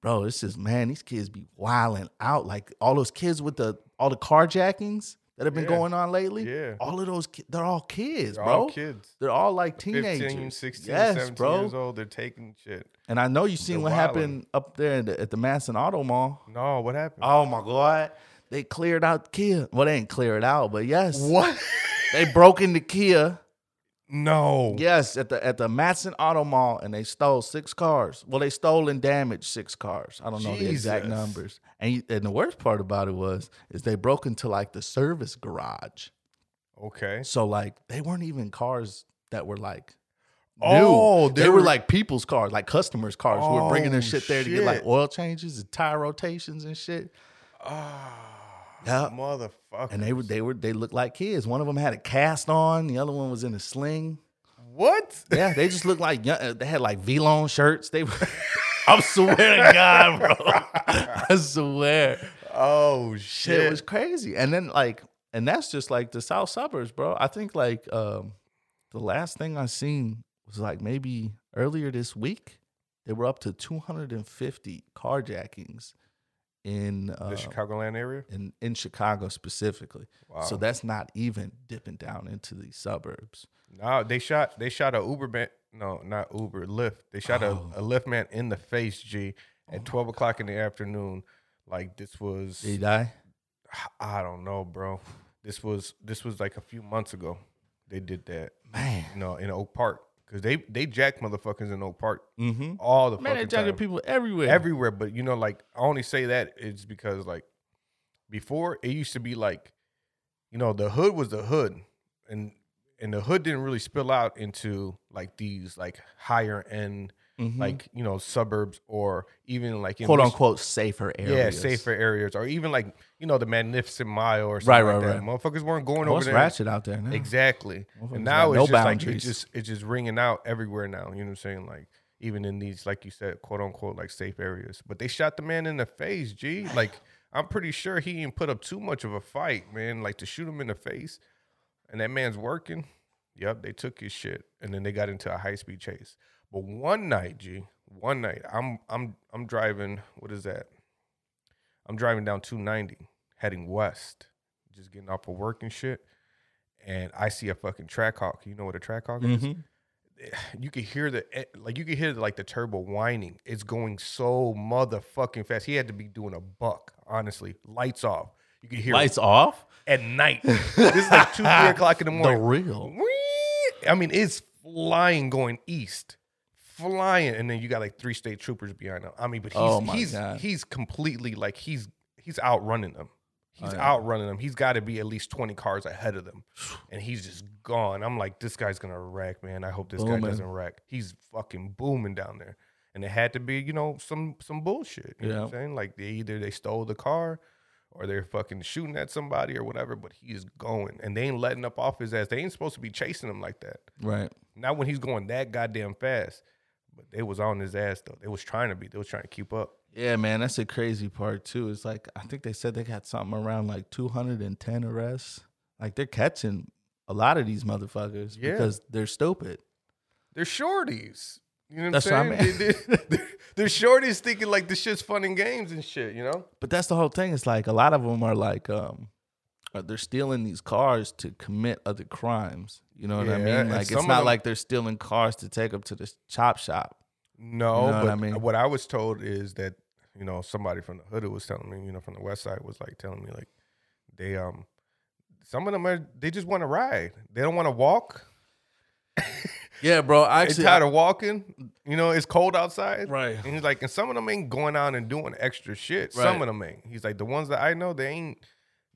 Speaker 2: bro, this is man, these kids be wilding out. Like all those kids with the all the carjackings that have been
Speaker 1: Yeah.
Speaker 2: going on lately.
Speaker 1: Yeah.
Speaker 2: all of those, ki- they're all kids,
Speaker 1: They're
Speaker 2: bro.
Speaker 1: all kids.
Speaker 2: They're all like teenagers.
Speaker 1: 15, 16,
Speaker 2: yes,
Speaker 1: 17
Speaker 2: bro.
Speaker 1: years old. They're taking shit.
Speaker 2: And I know you seen
Speaker 1: They're
Speaker 2: what
Speaker 1: wildin'.
Speaker 2: happened up there the, at the Matteson Auto Mall.
Speaker 1: No, what happened?
Speaker 2: Oh my god, they cleared out Kia. Well, they ain't clear it out, but yes,
Speaker 1: what?
Speaker 2: they broke into Kia.
Speaker 1: no.
Speaker 2: Yes, at the at the Matteson Auto Mall, and they stole six cars. Well, they stole and damaged six cars. I don't know the exact numbers. And you- and the worst part about it was is they broke into like the service garage.
Speaker 1: Okay.
Speaker 2: So like they weren't even cars that were like new.
Speaker 1: Oh,
Speaker 2: they,
Speaker 1: they
Speaker 2: were
Speaker 1: were-
Speaker 2: like people's cars, like customers' cars who were bringing their
Speaker 1: Oh,
Speaker 2: shit there to get like oil changes and tire rotations and shit.
Speaker 1: Ah,
Speaker 2: Yeah.
Speaker 1: motherfucker.
Speaker 2: And they were they were they looked like kids. One of them had a cast on, the other one was in a sling.
Speaker 1: what?
Speaker 2: Yeah, they just looked like young, they had like V-Lone shirts. They were [laughs] I'm swear to God, bro. I swear.
Speaker 1: Oh
Speaker 2: Shit
Speaker 1: It
Speaker 2: was crazy. And then like and that's just like the south suburbs, bro. I think like um the last thing I seen was like maybe earlier this week. They were up to 250 carjackings in uh,
Speaker 1: the Chicagoland area.
Speaker 2: in in Chicago specifically.
Speaker 1: Wow.
Speaker 2: So that's not even dipping down into the suburbs.
Speaker 1: No, they shot. They shot a Uber man. No, not Uber. Lyft. They shot
Speaker 2: Oh.
Speaker 1: a, a Lyft man in the face. G at twelve o'clock in the afternoon. Like this was.
Speaker 2: Did he die?
Speaker 1: I don't know, bro. This was this was like a few months ago. They did that.
Speaker 2: Man.
Speaker 1: You know, in Oak Park because they they jack motherfuckers in Oak Park
Speaker 2: Mm-hmm.
Speaker 1: all the
Speaker 2: Man, they're jacking
Speaker 1: time.
Speaker 2: people everywhere.
Speaker 1: everywhere. But you know, like I only say that is because like before it used to be like, you know, the hood was the hood, and and the hood didn't really spill out into like these like higher end
Speaker 2: Mhm.
Speaker 1: like you know suburbs or even like in
Speaker 2: quote unquote safer areas.
Speaker 1: yeah safer areas or even like you know the magnificent mile or something
Speaker 2: Right,
Speaker 1: like
Speaker 2: right,
Speaker 1: that.
Speaker 2: right.
Speaker 1: Motherfuckers weren't going
Speaker 2: Oh,
Speaker 1: over there.
Speaker 2: ratchet out there now.
Speaker 1: Exactly. And now it's
Speaker 2: no
Speaker 1: just like it's just it's just ringing out everywhere now. You know what I'm saying? Like even in these, like you said, quote unquote, like safe areas. But they shot the man in the face. G. [sighs] Like I'm pretty sure he didn't put up too much of a fight, man. Like to shoot him in the face, and that man's working. Yep, they took his shit, and then they got into a high speed chase. But one night, G, one night, I'm I'm I'm driving. What is that? I'm driving down 290, heading west, just getting off of work and shit. And I see a fucking Trackhawk. You know what a Trackhawk is?
Speaker 2: Mhm.
Speaker 1: You can hear the eh, like you can hear the, like the turbo whining. It's going so motherfucking fast. He had to be doing a buck, honestly. Lights off. You can hear
Speaker 2: Lights off.
Speaker 1: at night. [laughs] this is like two, three o'clock in the morning.
Speaker 2: The real.
Speaker 1: Whee! I mean, it's flying going east, flying, and then you got like three state troopers behind him. I mean, but oh he's
Speaker 2: Oh
Speaker 1: he's
Speaker 2: God.
Speaker 1: he's completely like he's he's outrunning them. He's
Speaker 2: Oh, yeah.
Speaker 1: outrunning them. He's got to be at least twenty cars ahead of them, [sighs] and he's just gone. I'm like, this guy's gonna wreck, man. I hope this
Speaker 2: Booming.
Speaker 1: guy doesn't wreck. He's fucking booming down there, and it had to be, you know, some some bullshit. You know what I'm
Speaker 2: Yeah.
Speaker 1: saying? Like they either they stole the car or they're fucking shooting at somebody or whatever, but he's going and they ain't letting up off his ass. They ain't supposed to be chasing him like that.
Speaker 2: Right.
Speaker 1: Not when he's going that goddamn fast. But they was on his ass though. They was trying to be. They was trying to keep up.
Speaker 2: Yeah, man, that's the crazy part too. It's like I think they said they got something around like 210 arrests. Like they're catching a lot of these motherfuckers
Speaker 1: Yeah.
Speaker 2: because they're stupid.
Speaker 1: They're shorties. You know what
Speaker 2: That's I
Speaker 1: I'm saying?
Speaker 2: mean.
Speaker 1: They, they, [laughs] they're, they're shorties thinking like this shit's fun and games and shit, you know?
Speaker 2: But that's the whole thing. It's like a lot of them are like, um, uh, they're stealing these cars to commit other crimes. You know what I mean? Like it's not
Speaker 1: them-
Speaker 2: like they're stealing cars to take them to the chop shop.
Speaker 1: No,
Speaker 2: You know what
Speaker 1: but
Speaker 2: I mean?
Speaker 1: what I was told is that you know somebody from the hood was telling me, you know, from the west side was like telling me like they um some of them are they just want to ride. They don't want to walk. [laughs]
Speaker 2: Yeah, bro.
Speaker 1: They're
Speaker 2: Actually,
Speaker 1: tired of walking. You know, it's cold outside.
Speaker 2: Right.
Speaker 1: And he's like, and some of them ain't going out and doing extra shit.
Speaker 2: Right.
Speaker 1: Some of them ain't. He's like, the ones that I know, they ain't.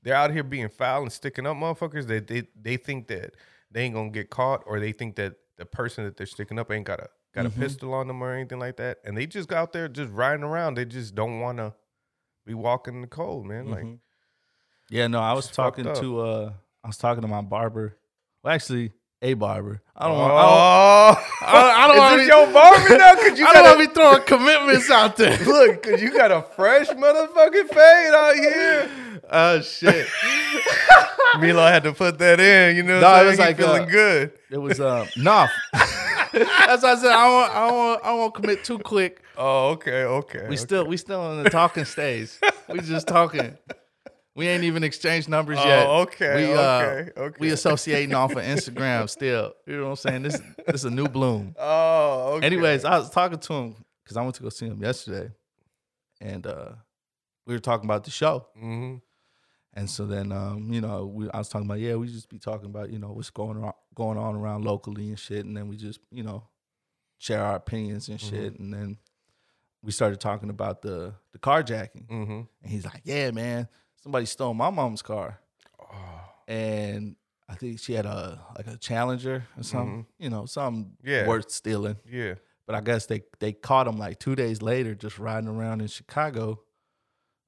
Speaker 1: They're out here being foul and sticking up, motherfuckers. They they they think that they ain't gonna get caught, or they think that the person that they're sticking up ain't got a got
Speaker 2: Mhm.
Speaker 1: a pistol on them or anything like that, and they just go out there just riding around. They just don't want to be walking in the cold, man. Like,
Speaker 2: Mhm. yeah, no, I was talking to uh, I was talking to my barber. Well, actually, a barber. I don't
Speaker 1: oh,
Speaker 2: want. I don't, I, I don't want to
Speaker 1: your barber now? Cause [laughs] you
Speaker 2: I don't
Speaker 1: got
Speaker 2: want to be throwing commitments out there. [laughs]
Speaker 1: look, cause you got a fresh motherfucking fade out here.
Speaker 2: Oh shit! [laughs]
Speaker 1: Milo had to put that in. You know,
Speaker 2: No,
Speaker 1: so
Speaker 2: it was like,
Speaker 1: feeling
Speaker 2: uh,
Speaker 1: good.
Speaker 2: It was um no. That's why I said I want, I want, I won't commit too quick.
Speaker 1: Oh, okay, okay.
Speaker 2: We
Speaker 1: okay.
Speaker 2: still we still in the talking stage. We just talking. We ain't even exchanged numbers
Speaker 1: Oh,
Speaker 2: yet.
Speaker 1: okay,
Speaker 2: We uh
Speaker 1: okay, okay.
Speaker 2: we associating off of [laughs] Instagram still. You know what I'm saying? This this is a new bloom. [laughs]
Speaker 1: Oh, okay.
Speaker 2: Anyways, I was talking to him because I went to go see him yesterday, and uh we were talking about the show.
Speaker 1: hmm
Speaker 2: And so then, um, you know, we, I was talking about, yeah, we just be talking about, you know, what's going on going on around locally and shit, and then we just, you know, share our opinions and shit, and then we started talking about the the carjacking,
Speaker 1: hmm
Speaker 2: and he's like, yeah, man, somebody stole my mom's car,
Speaker 1: Oh,
Speaker 2: and I think she had a like a Challenger or something, you know, something
Speaker 1: Yeah.
Speaker 2: worth stealing.
Speaker 1: yeah.
Speaker 2: But I guess they they caught him like two days later, just riding around in Chicago.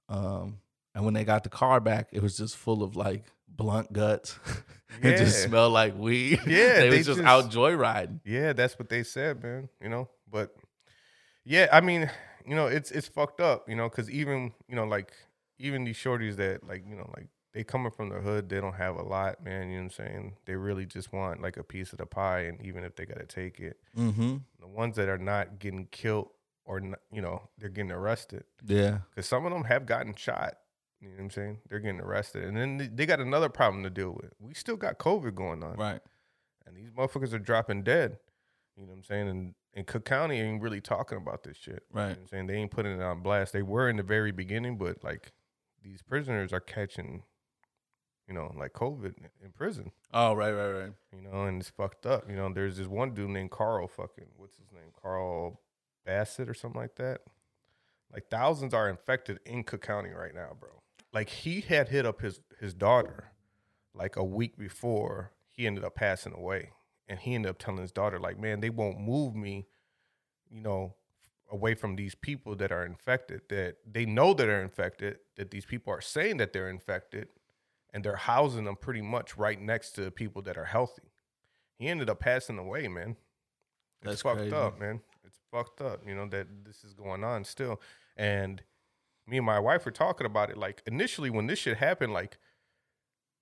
Speaker 2: Um, and when they got the car back, it was just full of like blunt guts. [laughs] it just smelled like weed. [laughs]
Speaker 1: Yeah,
Speaker 2: they,
Speaker 1: they
Speaker 2: was just,
Speaker 1: just-
Speaker 2: out joyriding.
Speaker 1: Yeah, that's what they said, man. You know, but yeah, I mean, you know, it's it's fucked up, you know, because even you know, like even these shorties that like you know, like they coming from the hood, they don't have a lot, man. You know what I'm saying? They really just want like a piece of the pie, and even if they gotta take it,
Speaker 2: Mm-hmm.
Speaker 1: the ones that are not getting killed or not, you know, they're getting arrested
Speaker 2: Yeah.
Speaker 1: because some of them have gotten shot. You know what I'm saying? They're getting arrested, and then they- got another problem to deal with. We still got COVID going on
Speaker 2: Right.
Speaker 1: and these motherfuckers are dropping dead. You know what I'm saying? And and Cook County ain't really talking about this shit. You know
Speaker 2: Right.
Speaker 1: what I'm saying? They ain't putting it on blast. They were in the very beginning, but like these prisoners are catching, you know, like COVID in prison.
Speaker 2: Oh, right, right, right.
Speaker 1: You know, and it's fucked up. You know, there's this one dude named Carl fucking what's his name? Carl Bassett or something like that. Like thousands are infected in Cook County right now, bro. Like he had hit up his his daughter like a week before he ended up passing away. And he ended up telling his daughter, like, man, they won't move me, you know, away from these people that are infected, that they know that are infected, that these people are saying that they're infected, and they're housing them pretty much right next to people that are healthy. He ended up passing away, man. It's
Speaker 2: That's
Speaker 1: fucked
Speaker 2: crazy.
Speaker 1: up, man. It's fucked up, you know, that this is going on still. And me and my wife were talking about it. Like initially when this shit happened, like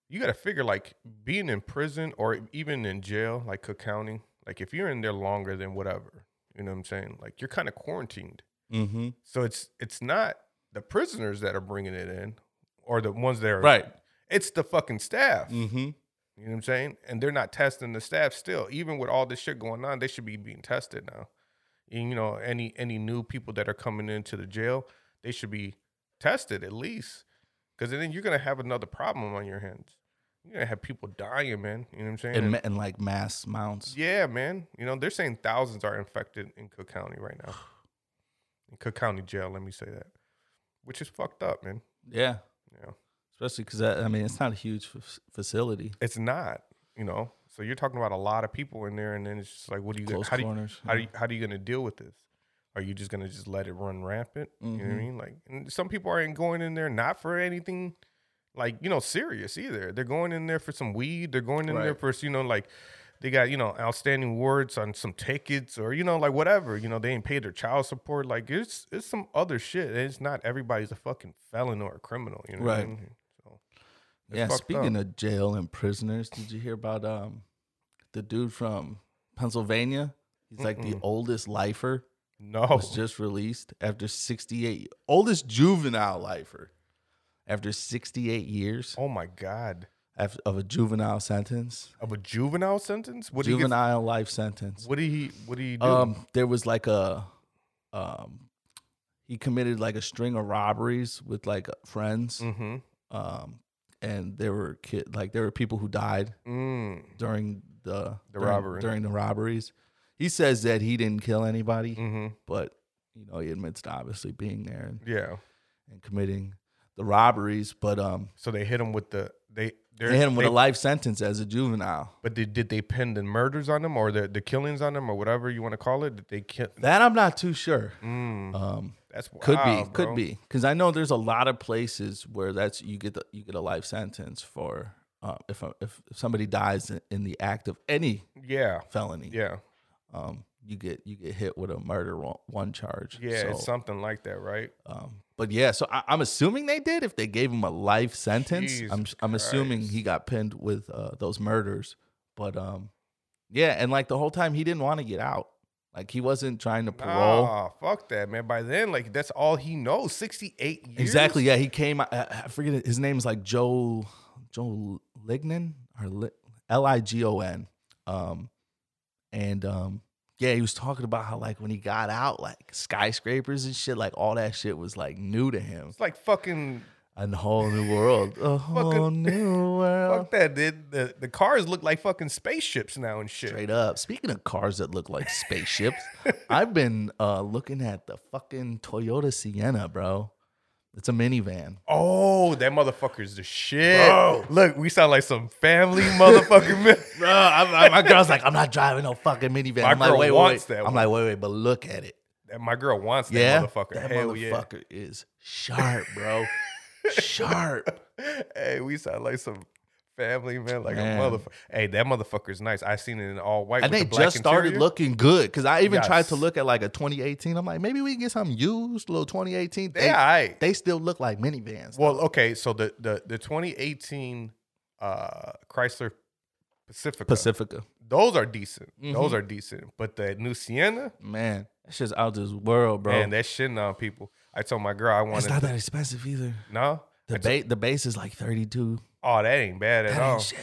Speaker 1: you gotta figure like being in prison or even in jail, like Cook County, like if you're in there longer than whatever, you know what I'm saying? Like you're kind of quarantined.
Speaker 2: Mm-hmm.
Speaker 1: So it's it's not the prisoners that are bringing it in or the ones that are
Speaker 2: Right.
Speaker 1: It's the fucking staff.
Speaker 2: Mm-hmm.
Speaker 1: You know what I'm saying? And they're not testing the staff still. Even with all this shit going on, they should be being tested now. And, you know, any any new people that are coming into the jail, they should be tested at least. Because then you're gonna have another problem on your hands. You're gonna have people dying, man. You know what I'm saying?
Speaker 2: And,
Speaker 1: And-
Speaker 2: and like mass mounts.
Speaker 1: yeah, man. You know, they're saying thousands are infected in Cook County right now. [sighs] In Cook County jail, let me say that. Which is fucked up, man.
Speaker 2: Yeah.
Speaker 1: Yeah.
Speaker 2: Especially because I mean it's not a huge f- facility.
Speaker 1: It's not, you know. So you're talking about a lot of people in there, and then it's just like, what do you?
Speaker 2: Close
Speaker 1: How do you, how do you, how are you gonna deal with this? Are you just gonna just let it run rampant? You know what I
Speaker 2: Mhm.
Speaker 1: mean? Like, and some people aren't going in there not for anything, like you know, serious either. They're going in there for some weed. They're going in there
Speaker 2: Right.
Speaker 1: for you know, like they got you know outstanding words on some tickets or you know like whatever. You know, they ain't paid their child support. Like it's it's some other shit. It's not everybody's a fucking felon or a criminal. You know what I
Speaker 2: Right.
Speaker 1: mean? So,
Speaker 2: Yeah, speaking
Speaker 1: up.
Speaker 2: of jail and prisoners, did you hear about um the dude from Pennsylvania? He's like the
Speaker 1: Mm-mm.
Speaker 2: oldest lifer.
Speaker 1: No,
Speaker 2: Was just released after 68 oldest juvenile lifer after 68 years
Speaker 1: oh my god.
Speaker 2: af- of a juvenile sentence.
Speaker 1: of a juvenile sentence? What did he get,
Speaker 2: juvenile life sentence.
Speaker 1: what did he what did he do?
Speaker 2: Um, there was like a, um, he committed like a string of robberies with like friends.
Speaker 1: mm-hmm.
Speaker 2: Um, and there were kid like there were people who died
Speaker 1: Mm.
Speaker 2: during the
Speaker 1: The
Speaker 2: during-
Speaker 1: robbery.
Speaker 2: during the robberies. He says that he didn't kill anybody,
Speaker 1: Mm-hmm.
Speaker 2: but you know he admits to obviously being there and,
Speaker 1: Yeah.
Speaker 2: and committing the robberies. But um,
Speaker 1: So they hit him with the they They're-
Speaker 2: and with
Speaker 1: they-
Speaker 2: a life sentence as a juvenile.
Speaker 1: But did, did they pin the murders on them or the, the killings on them or whatever you want to call it? Did they kill?
Speaker 2: That I'm not too sure.
Speaker 1: Mm,
Speaker 2: Um,
Speaker 1: that's
Speaker 2: could be,
Speaker 1: bro.
Speaker 2: could be, because I know there's a lot of places where that's you get the, you get a life sentence for uh, if if somebody dies in, in the act of any
Speaker 1: Yeah,
Speaker 2: felony.
Speaker 1: yeah,
Speaker 2: Um, you get you get hit with a murder one, one charge.
Speaker 1: yeah.
Speaker 2: So,
Speaker 1: it's something like that, right?
Speaker 2: um, but yeah, so I, I'm assuming they did. If they gave him a life sentence, I'm
Speaker 1: Jesus
Speaker 2: I'm assuming he got pinned with uh, those murders. But um, yeah, and like the whole time he didn't want to get out. Like he wasn't trying to parole.
Speaker 1: Nah, fuck that, man. By then, like that's all he knows. Sixty-eight years.
Speaker 2: Exactly. Yeah, he came. I, I forget it, his name is like Joe Joe Ligon or L I G O N. Um, and um, yeah, he was talking about how like when he got out, like skyscrapers and shit, like all that shit was like new to him.
Speaker 1: It's like fucking.
Speaker 2: A whole new world. A [laughs] whole
Speaker 1: Fucking-
Speaker 2: new world.
Speaker 1: Fuck that, dude. The the cars look like fucking spaceships now and shit.
Speaker 2: Straight up. Speaking of cars that look like spaceships, I've been uh, looking at the fucking Toyota Sienna, bro. It's a minivan.
Speaker 1: Oh, that motherfucker's the shit.
Speaker 2: Bro.
Speaker 1: Look, we sound like some family motherfucking [laughs] man.
Speaker 2: Bro, I'm, I'm- my girl's like, I'm not driving no fucking minivan.
Speaker 1: My
Speaker 2: I'm
Speaker 1: girl
Speaker 2: wait, wait,
Speaker 1: wants
Speaker 2: wait.
Speaker 1: that
Speaker 2: I'm
Speaker 1: one.
Speaker 2: like, wait, wait, but look at it.
Speaker 1: That- My girl wants that
Speaker 2: Yeah,
Speaker 1: motherfucker.
Speaker 2: that
Speaker 1: Hell
Speaker 2: motherfucker is sharp, bro. [laughs] sharp.
Speaker 1: Hey, we sound like some family man, like
Speaker 2: Man.
Speaker 1: a motherfucker. Hey, that motherfucker's nice. I seen it in all white.
Speaker 2: And they
Speaker 1: the
Speaker 2: just started
Speaker 1: interior.
Speaker 2: looking good because I even tried to look at like a 2018. I'm like, maybe we can get something used, little 2018. They,
Speaker 1: all right.
Speaker 2: they still look like minivans.
Speaker 1: Well, okay, so the the the 2018 uh Chrysler Pacifica,
Speaker 2: Pacifica,
Speaker 1: those are decent. Those
Speaker 2: Mhm.
Speaker 1: are decent. But the new Sienna,
Speaker 2: man, that's just out this world, bro.
Speaker 1: man, that's shitting on people. I told my girl I
Speaker 2: it's not that expensive either.
Speaker 1: no.
Speaker 2: The ba- the base is like 32.
Speaker 1: Oh, that ain't bad at
Speaker 2: That
Speaker 1: all.
Speaker 2: ain't.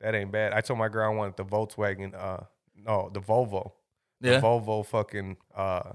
Speaker 1: That ain't bad. I told my girl I wanted the Volkswagen. Uh, no, the Volvo. The
Speaker 2: Yeah,
Speaker 1: Volvo fucking uh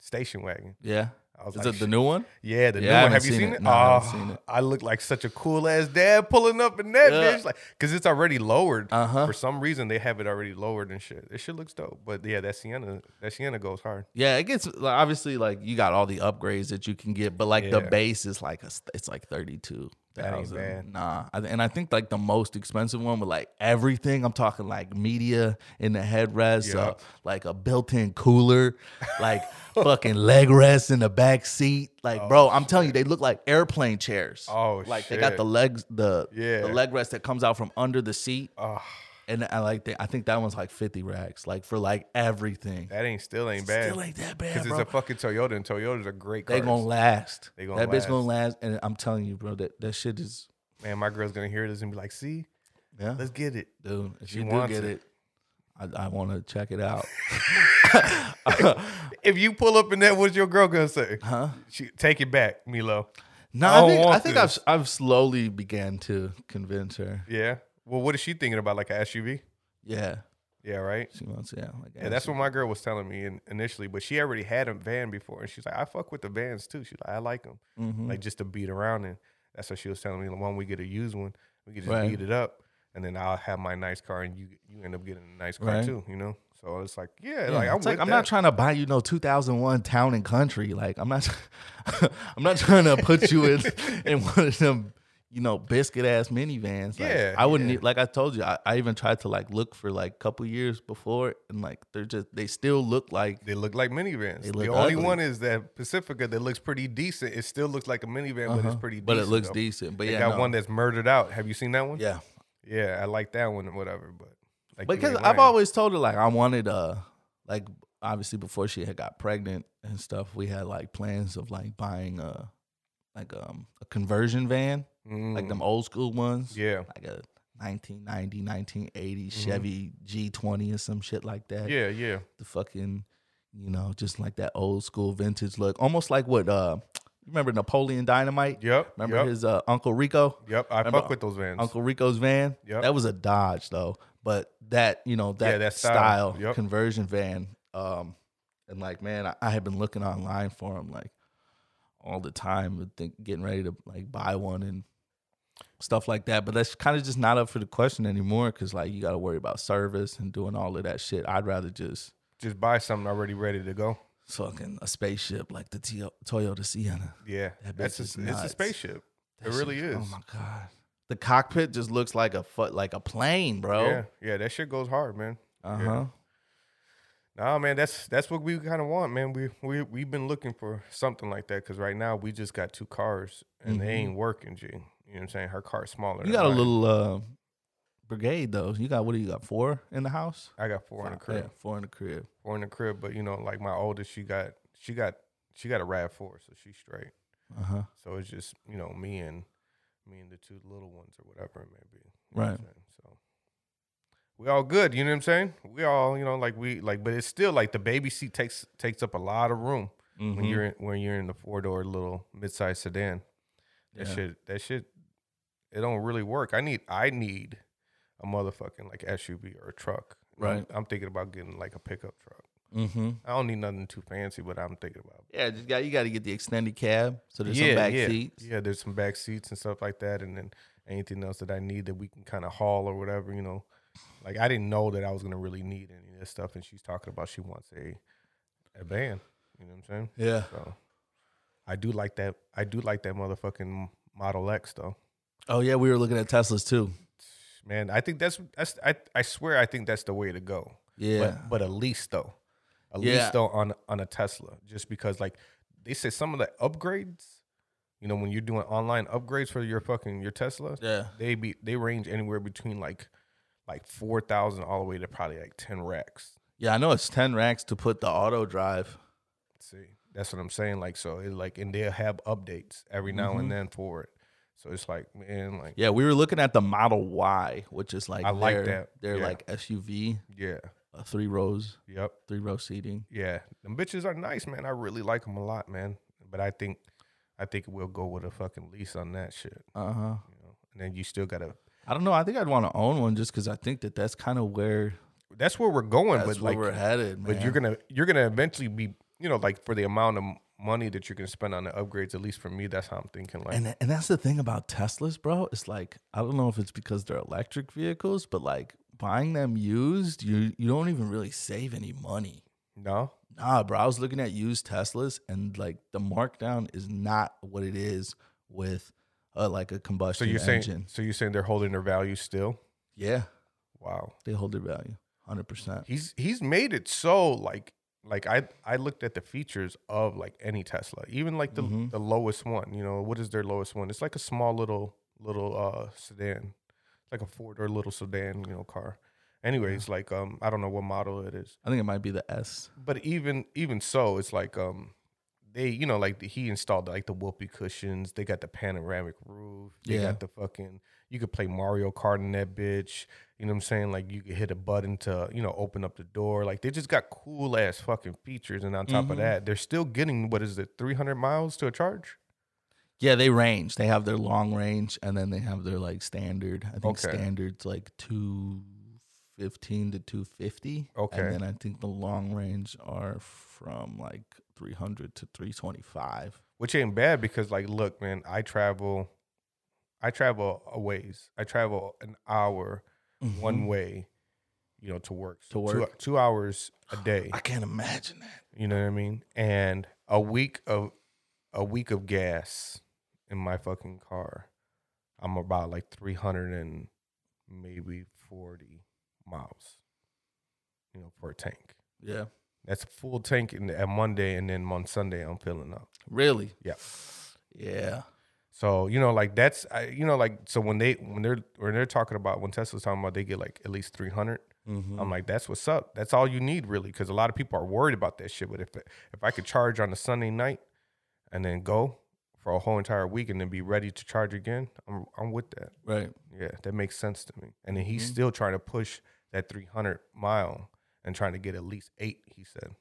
Speaker 1: station wagon.
Speaker 2: yeah.
Speaker 1: I was
Speaker 2: Is
Speaker 1: like,
Speaker 2: it the new one?
Speaker 1: Yeah, the
Speaker 2: Yeah,
Speaker 1: new
Speaker 2: I
Speaker 1: one.
Speaker 2: haven't
Speaker 1: you
Speaker 2: seen
Speaker 1: seen
Speaker 2: it.
Speaker 1: it?
Speaker 2: No, I
Speaker 1: oh,
Speaker 2: haven't seen it.
Speaker 1: I look like such a cool ass dad pulling up in that
Speaker 2: Yeah.
Speaker 1: bitch, like, cause it's already lowered.
Speaker 2: Uh huh.
Speaker 1: For some reason, they have it already lowered and shit. This shit looks dope. But yeah, that Sienna, that Sienna goes hard.
Speaker 2: Yeah, it gets like, obviously like you got all the upgrades that you can get, but like the base is like a, it's like thirty two thousand. Nah, and I think like the most expensive one with like everything. I'm talking like media in the headrest,
Speaker 1: Yeah.
Speaker 2: uh, like a built-in cooler, [laughs] like fucking leg rest in the back seat. Like, bro, I'm telling you, they look like airplane chairs.
Speaker 1: Oh,
Speaker 2: like they got the legs, the
Speaker 1: Yeah.
Speaker 2: the leg rest that comes out from under the seat,
Speaker 1: Oh,
Speaker 2: and I like that. I think that one's like fifty racks, like for like everything.
Speaker 1: that ain't still ain't bad.
Speaker 2: Still ain't that bad,
Speaker 1: Because it's a fucking Toyota, and Toyotas are great cars.
Speaker 2: They gonna last.
Speaker 1: They gonna
Speaker 2: that bitch gonna
Speaker 1: last.
Speaker 2: last, and I'm telling you, bro, that that shit is
Speaker 1: Man, my girl's gonna hear this and be like, "See,
Speaker 2: yeah,
Speaker 1: let's get it."
Speaker 2: dude. If
Speaker 1: she
Speaker 2: you do get
Speaker 1: it.
Speaker 2: it, I, I want to check it out. [laughs]
Speaker 1: If you pull up in that, what's your girl gonna say?
Speaker 2: huh?
Speaker 1: She, take it back, Milo.
Speaker 2: No,
Speaker 1: I
Speaker 2: I, think I think I've. I've slowly began to convince her.
Speaker 1: Yeah. Well, what is she thinking about? Like a SUV?
Speaker 2: Yeah,
Speaker 1: Yeah, right.
Speaker 2: she wants yeah. Like
Speaker 1: Yeah, that's what my girl was telling me in, initially, but she already had a van before, and she's like, "I fuck with the vans too." She's like, "I like them,
Speaker 2: hmm
Speaker 1: like just to beat around in." That's what she was telling me. Like when we get a used one, we can just
Speaker 2: Right.
Speaker 1: beat it up, and then I'll have my nice car, and you you end up getting a nice car
Speaker 2: Right.
Speaker 1: too. You know, so it's like, yeah,
Speaker 2: Yeah,
Speaker 1: like I'm,
Speaker 2: like, I'm not trying to buy you no 2001 Town and Country. Like I'm not, [laughs] I'm not trying to put you in [laughs] in one of them, you know, biscuit ass minivans. Like,
Speaker 1: Yeah,
Speaker 2: I wouldn't.
Speaker 1: yeah.
Speaker 2: Like I told you, I, I even tried to like look for like a couple years before, and like they're just they still look like
Speaker 1: They look like minivans.
Speaker 2: They
Speaker 1: the only
Speaker 2: ugly.
Speaker 1: one is that Pacifica that looks pretty decent. It still looks like a minivan, but
Speaker 2: uh-huh,
Speaker 1: it's pretty.
Speaker 2: but
Speaker 1: decent,
Speaker 2: it looks
Speaker 1: though.
Speaker 2: decent. But
Speaker 1: They
Speaker 2: yeah,
Speaker 1: got
Speaker 2: no.
Speaker 1: one that's murdered out. Have you seen that one?
Speaker 2: yeah.
Speaker 1: Yeah, I like that one. Whatever, but like
Speaker 2: Because I've always told her like I wanted uh like obviously before she had got pregnant and stuff, we had like plans of like buying a like um a conversion van, like
Speaker 1: Mm,
Speaker 2: them old school ones.
Speaker 1: Yeah,
Speaker 2: Like a 1990, 1980 Chevy G20 or some shit like that.
Speaker 1: Mm-hmm. yeah, yeah.
Speaker 2: The fucking you know, just like that old school vintage look. Almost like what uh you remember Napoleon Dynamite?
Speaker 1: Yep.
Speaker 2: Remember
Speaker 1: yep,
Speaker 2: his uh Uncle Rico?
Speaker 1: Yep. I
Speaker 2: remember
Speaker 1: fuck with those vans.
Speaker 2: Uncle Rico's van.
Speaker 1: Yep.
Speaker 2: That was a Dodge though, but that you know that,
Speaker 1: Yeah, that
Speaker 2: style,
Speaker 1: style. Yep.
Speaker 2: conversion van. Um, and like man, I, I had been looking online for them like all the time, think getting ready to like buy one and stuff like that. But that's kind of just not up for the question anymore because like you got to worry about service and doing all of that shit. I'd rather just
Speaker 1: Just buy something already ready to go.
Speaker 2: fucking a spaceship like the T- Toyota Sienna.
Speaker 1: Yeah,
Speaker 2: That
Speaker 1: that's
Speaker 2: bitch is
Speaker 1: a, it's a spaceship.
Speaker 2: That
Speaker 1: It really
Speaker 2: shit-
Speaker 1: is.
Speaker 2: Oh my god. the cockpit just looks like a foot like a plane, bro.
Speaker 1: Yeah, yeah, that shit goes hard, man.
Speaker 2: Uh huh.
Speaker 1: Nah, man, that's that's what we kind of want, man. We we we've been looking for something like that because right now we just got two cars and they
Speaker 2: Mhm.
Speaker 1: ain't working. G, you know what I'm saying? Her car's smaller.
Speaker 2: You got a
Speaker 1: mine.
Speaker 2: little uh, brigade though. You got what do you got? Four in the house?
Speaker 1: I got four in the crib.
Speaker 2: Yeah, four in the crib.
Speaker 1: Four in the crib, but you know, like my oldest, she got she got she got a Rav Four, so she's straight.
Speaker 2: Uh huh.
Speaker 1: So it's just you know me and me and the two little ones or whatever it may be. You know
Speaker 2: Right.
Speaker 1: So we all good. You know what I'm saying? We all you know like we like, but it's still like the baby seat takes takes up a lot of room when
Speaker 2: Mhm.
Speaker 1: you're in, when you're in the four door little midsize sedan. That
Speaker 2: Yeah.
Speaker 1: shit that shit it don't really work. I need I need a motherfucking like SUV or a truck. You know,
Speaker 2: Right.
Speaker 1: I'm thinking about getting like a pickup truck.
Speaker 2: Mm-hmm.
Speaker 1: I don't need nothing too fancy, but I'm thinking about
Speaker 2: Yeah, just got you got to get the extended cab, so there's some back
Speaker 1: yeah.
Speaker 2: seats.
Speaker 1: Yeah, there's some back seats and stuff like that, and then anything else that I need that we can kind of haul or whatever, you know. Like I didn't know that I was gonna really need any of this stuff, and she's talking about she wants a a van. You know what I'm saying?
Speaker 2: Yeah.
Speaker 1: So I do like that. I do like that motherfucking Model X though.
Speaker 2: Oh yeah, we were looking at Teslas too.
Speaker 1: Man, I think that's that's I I swear I think that's the way to go.
Speaker 2: Yeah.
Speaker 1: But but at least though. At
Speaker 2: Yeah.
Speaker 1: least though on on a Tesla. Just because like they say some of the upgrades, you know, when you're doing online upgrades for your fucking your Tesla,
Speaker 2: yeah.
Speaker 1: they be they range anywhere between like like four thousand all the way to probably like ten racks.
Speaker 2: Yeah, I know it's ten racks to put the auto drive.
Speaker 1: See, that's what I'm saying. Like so, it like and they'll have updates every now
Speaker 2: Mhm.
Speaker 1: and then for it. So it's like man, like
Speaker 2: Yeah, we were looking at the Model Y, which is like
Speaker 1: I like
Speaker 2: their,
Speaker 1: that.
Speaker 2: Their
Speaker 1: Yeah.
Speaker 2: like SUV,
Speaker 1: yeah,
Speaker 2: uh, three rows,
Speaker 1: yep,
Speaker 2: three row seating.
Speaker 1: yeah. Them bitches are nice, man. I really like them a lot, man. But I think I think we'll go with a fucking lease on that shit.
Speaker 2: Uh huh.
Speaker 1: You know, and then you still gotta.
Speaker 2: I don't know. I think I'd want to own one just because I think that that's kind of where
Speaker 1: That's where we're going,
Speaker 2: that's
Speaker 1: but
Speaker 2: where
Speaker 1: like,
Speaker 2: we're headed.
Speaker 1: but you're gonna you're gonna eventually be, you know, like for the amount of money that you're gonna spend on the upgrades. At least for me, that's how I'm thinking. Like,
Speaker 2: and and that's the thing about Teslas, bro. It's like I don't know if it's because they're electric vehicles, but like buying them used, you you don't even really save any money.
Speaker 1: no,
Speaker 2: Nah, bro. I was looking at used Teslas, and like the markdown is not what it is with uh, like a
Speaker 1: so
Speaker 2: combustion
Speaker 1: you're saying
Speaker 2: engine.
Speaker 1: so you're saying they're holding their value still.
Speaker 2: Yeah,
Speaker 1: Wow,
Speaker 2: they hold their value, hundred percent.
Speaker 1: he's he's made it so like like I I looked at the features of like any Tesla, even like the
Speaker 2: Mhm.
Speaker 1: the lowest one. You know, what is their lowest one? It's like a small little little uh sedan, like a four door little sedan, you know, car. Anyways, like um, I don't know what model it is.
Speaker 2: I think it might be the S.
Speaker 1: but even even so, it's like um, they you know like the, he installed like the whoopee cushions. They got the panoramic roof. They
Speaker 2: Yeah.
Speaker 1: got the fucking. You could play Mario Kart in that bitch. You know what I'm saying? Like you could hit a button to you know open up the door. Like they just got cool ass fucking features. And on top
Speaker 2: Mhm.
Speaker 1: of that, they're still getting what is it, 300 miles to a charge?
Speaker 2: Yeah, they range. They have their long range, and then they have their like standard. I think
Speaker 1: Okay.
Speaker 2: standard's like two fifteen to two fifty.
Speaker 1: Okay.
Speaker 2: and then I think the long range are from like three hundred to three twenty five.
Speaker 1: Which ain't bad because like look, man, I travel. I travel a ways. I travel an hour one way, you know, to work.
Speaker 2: Mm-hmm. To
Speaker 1: Two-
Speaker 2: work.
Speaker 1: Two, hours a [sighs] day.
Speaker 2: I can't imagine that.
Speaker 1: You know what I mean? And a week of a week of gas in my fucking car. I'm about like 300 and maybe 40 miles. You know, for a tank.
Speaker 2: Yeah,
Speaker 1: That's a full tank in the, at Monday and then on Sunday I'm filling up.
Speaker 2: really.
Speaker 1: Yeah.
Speaker 2: Yeah.
Speaker 1: So you know, like that's I, you know, like so when they when they're when they're talking about when Tesla's talking about they get like at least three hundred.
Speaker 2: Mhm.
Speaker 1: I'm like, that's what's up. That's all you need really, because a lot of people are worried about that shit. But if if I could charge on a Sunday night and then go for a whole entire week and then be ready to charge again, I'm I'm with that.
Speaker 2: right.
Speaker 1: Yeah, that makes sense to me. And then he's
Speaker 2: Mhm.
Speaker 1: still trying to push that 300 mile and trying to get at least eight. He said,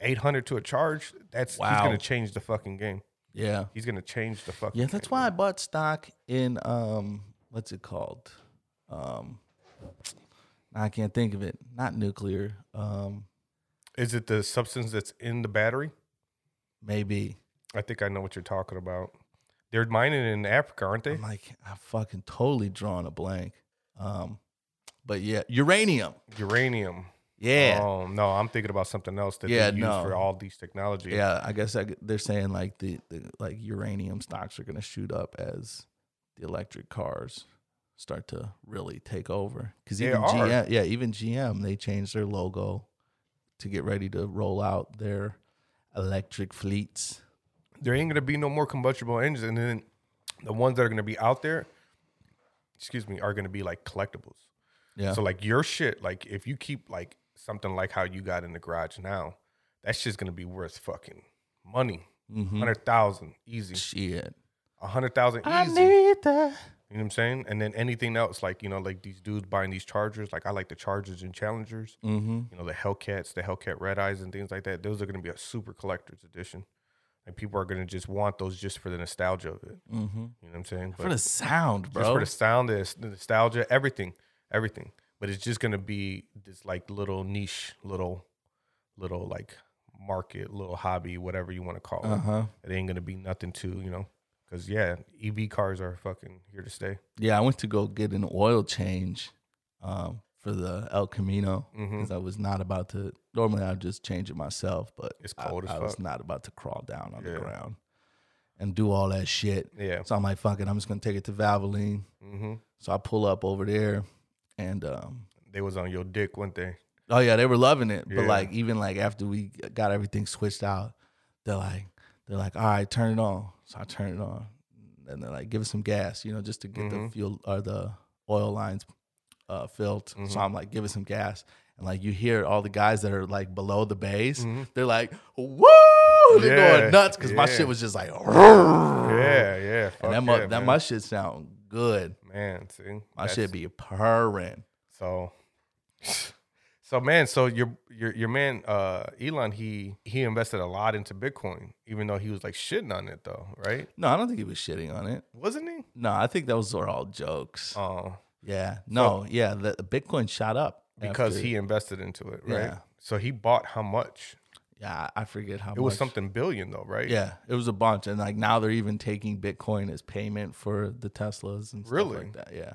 Speaker 1: 800 to a charge. That's he's gonna change the fucking game.
Speaker 2: Yeah.
Speaker 1: He's gonna change the fucking.
Speaker 2: Yeah, that's why I bought stock in um what's it called? Um I can't think of it. Not nuclear. Um
Speaker 1: Is it the substance that's in the battery?
Speaker 2: maybe.
Speaker 1: I think I know what you're talking about. They're mining in Africa, aren't they?
Speaker 2: I'm like I'm fucking totally drawing a blank. Um but yeah, uranium.
Speaker 1: Uranium.
Speaker 2: Yeah.
Speaker 1: Oh no, I'm thinking about something else that
Speaker 2: Yeah,
Speaker 1: they use
Speaker 2: no.
Speaker 1: for all these technologies.
Speaker 2: Yeah, I guess I, they're saying like the, the like uranium stocks are going to shoot up as the electric cars start to really take over. Because even. GM, yeah, even GM, they changed their logo to get ready to roll out their electric fleets.
Speaker 1: there ain't gonna be no more combustible engines, and then the ones that are gonna be out there, excuse me, are gonna be like collectibles.
Speaker 2: Yeah,
Speaker 1: So like your shit, like if you keep like something like how you got in the garage now, that shit's gonna be worth fucking money,
Speaker 2: Mhm.
Speaker 1: hundred thousand easy,
Speaker 2: shit.
Speaker 1: a hundred thousand easy.
Speaker 2: I need that.
Speaker 1: You know what I'm saying? And then anything else, like you know, like these dudes buying these Chargers, like I like the Chargers and Challengers.
Speaker 2: Mm-hmm.
Speaker 1: You know, the Hellcats, the Hellcat Red Eyes, and things like that. Those are gonna be a super collector's edition. And people are gonna just want those just for the nostalgia of it.
Speaker 2: Mm-hmm.
Speaker 1: You know what I'm saying?
Speaker 2: For the sound, bro.
Speaker 1: just for the sound, the, the nostalgia, everything, everything. But it's just gonna be this like little niche, little, little like market, little hobby, whatever you want to call it.
Speaker 2: uh huh.
Speaker 1: It ain't gonna be nothing to you know, because yeah, EV cars are fucking here to stay.
Speaker 2: Yeah, I went to go get an oil change um, for the El Camino because I was not about to. Normally, I'd just change it myself, but
Speaker 1: It's
Speaker 2: I-
Speaker 1: cold as
Speaker 2: I, was not about to crawl down on
Speaker 1: Yeah.
Speaker 2: the ground and do all that shit.
Speaker 1: Yeah.
Speaker 2: So I'm like, fuck it, I'm just gonna take it to Valvoline.
Speaker 1: hmm
Speaker 2: So I pull up over there, and um,
Speaker 1: They was on your dick weren't they?
Speaker 2: oh yeah, they were loving it. But like, even like after we got everything switched out, they're like, they're like, all right, turn it on. So I turn it on, and they're like, give us some gas, you know, just to get the
Speaker 1: Mhm.
Speaker 2: fuel or the oil lines uh, filled. So
Speaker 1: Mhm.
Speaker 2: I'm like, give us some gas. And like you hear all the guys that are like below the base,
Speaker 1: Mhm.
Speaker 2: they're like, woo! They're
Speaker 1: Yeah,
Speaker 2: going nuts because my shit was just like,
Speaker 1: Yeah, yeah.
Speaker 2: and that,
Speaker 1: yeah,
Speaker 2: mu- that
Speaker 1: man.
Speaker 2: my shit sound good.
Speaker 1: man. See, That's-
Speaker 2: shit be purring.
Speaker 1: So, [laughs] so man, so your your your man uh Elon he he invested a lot into Bitcoin, even though he was like shitting on it though, right?
Speaker 2: No, I don't think he was shitting on it.
Speaker 1: Wasn't he?
Speaker 2: No, I think those were all jokes.
Speaker 1: Oh,
Speaker 2: yeah. No, yeah. The, the Bitcoin shot up
Speaker 1: because
Speaker 2: after-
Speaker 1: he invested into it, right?
Speaker 2: Yeah.
Speaker 1: So he bought how much?
Speaker 2: Yeah, I forget how
Speaker 1: It was something billion though, right?
Speaker 2: Yeah, it was a bunch, and like now they're even taking Bitcoin as payment for the Teslas and stuff
Speaker 1: Really?
Speaker 2: like that. Yeah,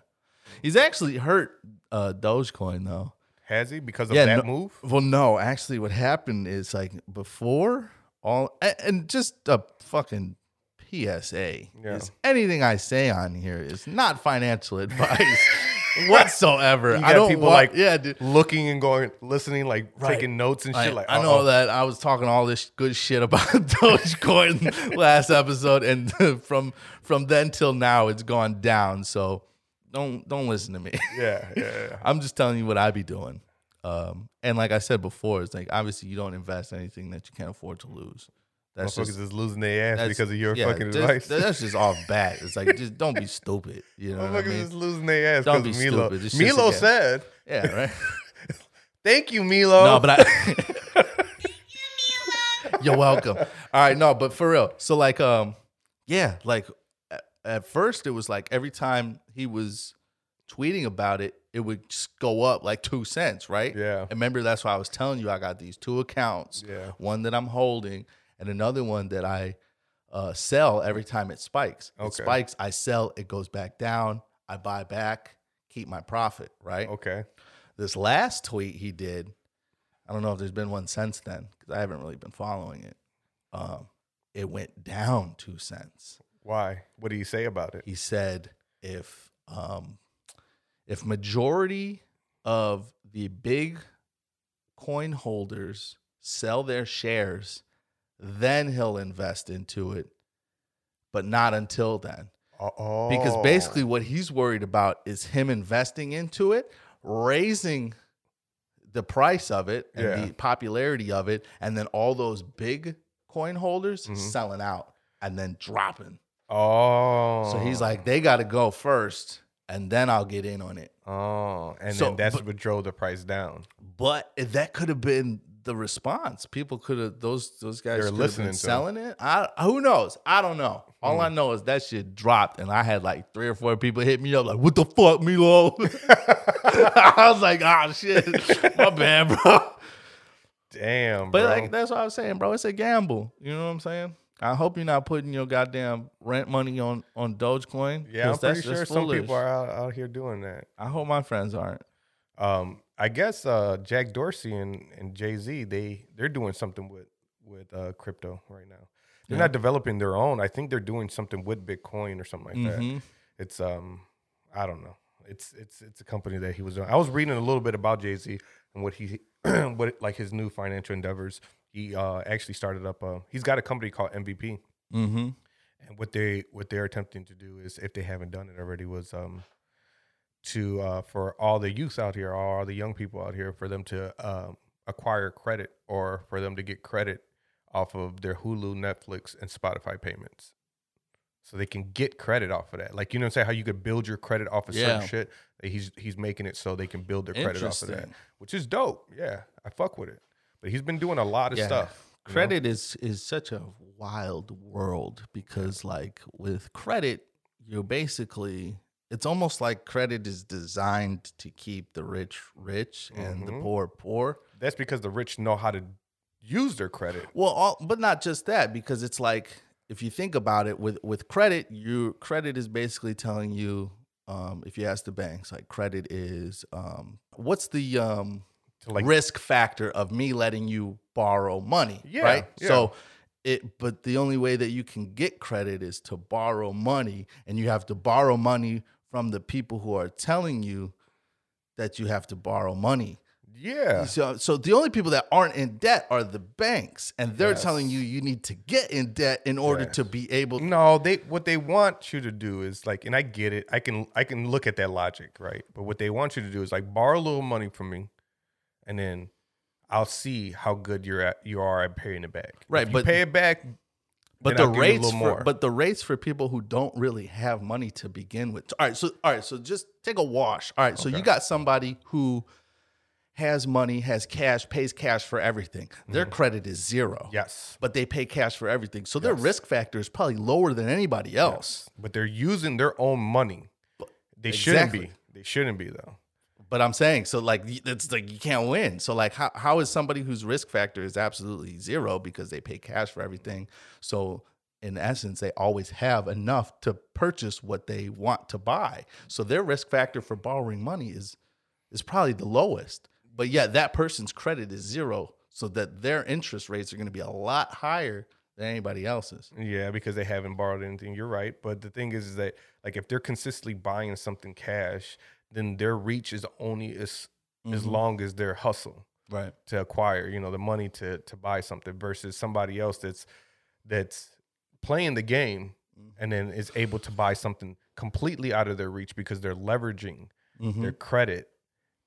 Speaker 2: he's actually hurt uh, Dogecoin though.
Speaker 1: Has he because of
Speaker 2: Yeah,
Speaker 1: that
Speaker 2: no-
Speaker 1: move?
Speaker 2: Well, no, actually, what happened is like before all, and just a fucking PSA
Speaker 1: Yeah.
Speaker 2: is anything I say on here is not financial [laughs] advice whatsoever.
Speaker 1: You
Speaker 2: I don't
Speaker 1: people
Speaker 2: want,
Speaker 1: like
Speaker 2: yeah, dude.
Speaker 1: Looking and going, listening, like
Speaker 2: Right.
Speaker 1: taking notes and shit. Like
Speaker 2: I know that I was talking all this good shit about [laughs] Dogecoin [laughs] last episode, and [laughs] from from then till now, it's gone down. So don't don't listen to me.
Speaker 1: Yeah, yeah, yeah.
Speaker 2: I'm just telling you what I be doing. Um, and like I said before, it's like obviously you don't invest anything that you can't afford to lose. That's
Speaker 1: Motherfuckers
Speaker 2: just
Speaker 1: losing their ass because of your
Speaker 2: yeah,
Speaker 1: fucking
Speaker 2: just-
Speaker 1: advice.
Speaker 2: That's just off [laughs] bat. It's like just don't be stupid. You know what I mean?
Speaker 1: is losing their ass
Speaker 2: Don't
Speaker 1: because
Speaker 2: be
Speaker 1: Milo. Milo said,
Speaker 2: Yeah, right. [laughs]
Speaker 1: "Thank you, Milo."
Speaker 2: No, but I. [laughs] Thank You're welcome. All right, no, but for real. So like, um, yeah, like at, at first it was like every time he was tweeting about it, it would just go up like two cents, right?
Speaker 1: Yeah.
Speaker 2: And remember, that's why I was telling you I got these two accounts.
Speaker 1: Yeah.
Speaker 2: One that I'm holding, and another one that I uh, sell every time it spikes. It
Speaker 1: Okay.
Speaker 2: spikes, I sell, it goes back down. I buy back, keep my profit, right?
Speaker 1: okay.
Speaker 2: this last tweet he did, I don't know if there's been one since then because I haven't really been following it. Um, it went down two cents.
Speaker 1: Why? What do you say about it?
Speaker 2: He said if um, if majority of the big coin holders sell their shares, then he'll invest into it, but not until then.
Speaker 1: Oh,
Speaker 2: Because basically, what he's worried about is him investing into it, raising the price of it and
Speaker 1: Yeah.
Speaker 2: the popularity of it, and then all those big coin holders
Speaker 1: Mhm.
Speaker 2: selling out and then dropping.
Speaker 1: oh,
Speaker 2: So he's like, they got to go first, and then I'll get in on it.
Speaker 1: oh, and
Speaker 2: So,
Speaker 1: then that's
Speaker 2: but-
Speaker 1: what drove the price down.
Speaker 2: But that could have been the response. People could have those those guys
Speaker 1: They're listening
Speaker 2: selling it. I who knows? I don't know. All
Speaker 1: Hmm.
Speaker 2: I know is that shit dropped, and I had like three or four people hit me up like, "What the fuck, Milo?" [laughs] I was like, "Ah, shit, my bad, bro."
Speaker 1: Damn,
Speaker 2: But
Speaker 1: bro.
Speaker 2: like that's what I was saying, bro. It's a gamble. You know what I'm saying? I hope you're not putting your goddamn rent money on on Dogecoin.
Speaker 1: yeah, I'm pretty
Speaker 2: that's
Speaker 1: sure some people are out, out here doing that.
Speaker 2: I hope my friends aren't.
Speaker 1: Um, I guess uh, Jack Dorsey and, and Jay Z they they're doing something with with uh, crypto right now. They're
Speaker 2: Yeah.
Speaker 1: not developing their own. I think they're doing something with Bitcoin or something like that.
Speaker 2: Mhm.
Speaker 1: It's um, I don't know. It's it's it's a company that he was doing. I was reading a little bit about Jay Z and what he [clears throat] what like his new financial endeavors. He uh, actually started up. A, he's got a company called MVP,
Speaker 2: Mm-hmm.
Speaker 1: and what they what they're attempting to do is, if they haven't done it already, was um to uh, for all the youth out here, all the young people out here, for them to um, acquire credit or for them to get credit off of their Hulu, Netflix, and Spotify payments. So they can get credit off of that. Like you know saying? How you could build your credit off of
Speaker 2: Yeah.
Speaker 1: certain shit. He's he's making it so they can build their credit off of that. Which is dope. Yeah. I fuck with it. But he's been doing a lot of
Speaker 2: Yeah.
Speaker 1: stuff. you know?
Speaker 2: Credit is is such a wild world because like with credit, you're basically it's almost like credit is designed to keep the rich rich and the
Speaker 1: Mhm.
Speaker 2: poor poor.
Speaker 1: That's because the rich know how to use their credit.
Speaker 2: Well, all, but not just that because it's like if you think about it with with credit, your credit is basically telling you um, if you ask the banks like credit is um, what's the um,
Speaker 1: like
Speaker 2: risk factor of me letting you borrow money.
Speaker 1: Yeah,
Speaker 2: Right.
Speaker 1: yeah.
Speaker 2: So it, but the only way that you can get credit is to borrow money, and you have to borrow money from the people who are telling you that you have to borrow money.
Speaker 1: Yeah.
Speaker 2: So, so the only people that aren't in debt are the banks, and they're
Speaker 1: Yes.
Speaker 2: telling you you need to get in debt in order
Speaker 1: Yes.
Speaker 2: to be able.
Speaker 1: To- no, they what they want you to do is like, and I get it. I can I can look at that logic, right? But what they want you to do is like borrow a little money from me, and then I'll see how good you're at you are at paying it back.
Speaker 2: Right,
Speaker 1: If you
Speaker 2: but-
Speaker 1: pay it back.
Speaker 2: But the
Speaker 1: I'll give you a
Speaker 2: rates, for, but the rates for people who don't really have money to begin with. All right, so all right, so just take a wash. All right, so you got somebody who has money, has cash, pays cash for everything. Their credit is zero.
Speaker 1: Mm-hmm. yes,
Speaker 2: But they pay cash for everything. So their risk factor is probably lower than anybody else.
Speaker 1: but they're using their own money. They shouldn't be. They shouldn't be though.
Speaker 2: But I'm saying, so like it's like you can't win. So like how how is somebody whose risk factor is absolutely zero because they pay cash for everything? So in essence, they always have enough to purchase what they want to buy. So their risk factor for borrowing money is is probably the lowest. But yet that person's credit is zero. So that their interest rates are going to be a lot higher than anybody else's.
Speaker 1: Yeah, because they haven't borrowed anything. You're right, but the thing is, is that like if they're consistently buying something cash, then their reach is only as as
Speaker 2: Mhm.
Speaker 1: long as their hustle.
Speaker 2: Right.
Speaker 1: to acquire, you know, the money to to buy something versus somebody else that's that's playing the game and then is able to buy something completely out of their reach because they're leveraging
Speaker 2: Mhm.
Speaker 1: their credit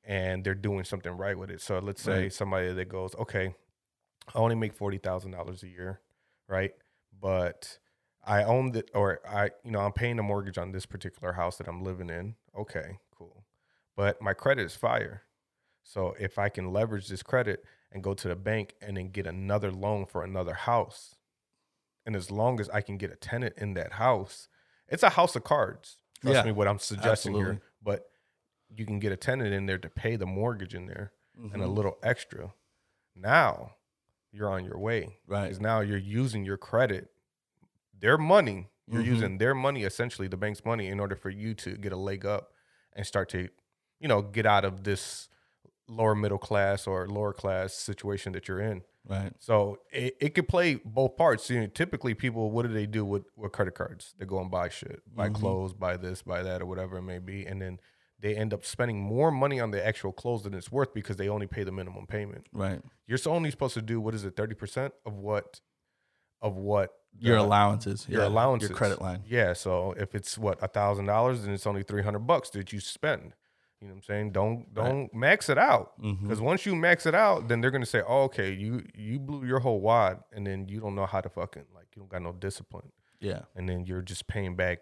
Speaker 1: and they're doing something right with it. So let's say
Speaker 2: Right.
Speaker 1: somebody that goes, okay, I only make forty thousand dollars a year, right? But I own it, or I, you know, I'm paying a mortgage on this particular house that I'm living in. Okay. But my credit is fire. So if I can leverage this credit and go to the bank and then get another loan for another house, and as long as I can get a tenant in that house, it's a house of cards. Trust
Speaker 2: Yeah,
Speaker 1: me, what I'm suggesting
Speaker 2: absolutely.
Speaker 1: here. But you can get a tenant in there to pay the mortgage in there and a
Speaker 2: Mhm.
Speaker 1: little extra. Now you're on your way.
Speaker 2: Right.
Speaker 1: Because now you're using your credit, their money, you're
Speaker 2: Mhm.
Speaker 1: using their money, essentially the bank's money, in order for you to get a leg up and start to, you know, get out of this lower middle class or lower class situation that you're in.
Speaker 2: Right.
Speaker 1: So it, it could play both parts. You know, typically, people, what do they do with, with credit cards? They go and buy shit, buy
Speaker 2: Mhm.
Speaker 1: clothes, buy this, buy that, or whatever it may be. And then they end up spending more money on the actual clothes than it's worth because they only pay the minimum payment.
Speaker 2: Right.
Speaker 1: You're only supposed to do, what is it, 30% of what, of what
Speaker 2: Your
Speaker 1: the-
Speaker 2: allowances.
Speaker 1: your
Speaker 2: yeah,
Speaker 1: allowances,
Speaker 2: Your credit line.
Speaker 1: Yeah. So if it's what, a thousand dollars, then it's only 300 bucks that you spend. You know what I'm saying? Don't, don't max it out. Because once you max it out, then they're gonna say, "Oh, okay, you you blew your whole wad, and then you don't know how to fucking like you don't got no discipline,
Speaker 2: Yeah.
Speaker 1: and then you're just paying back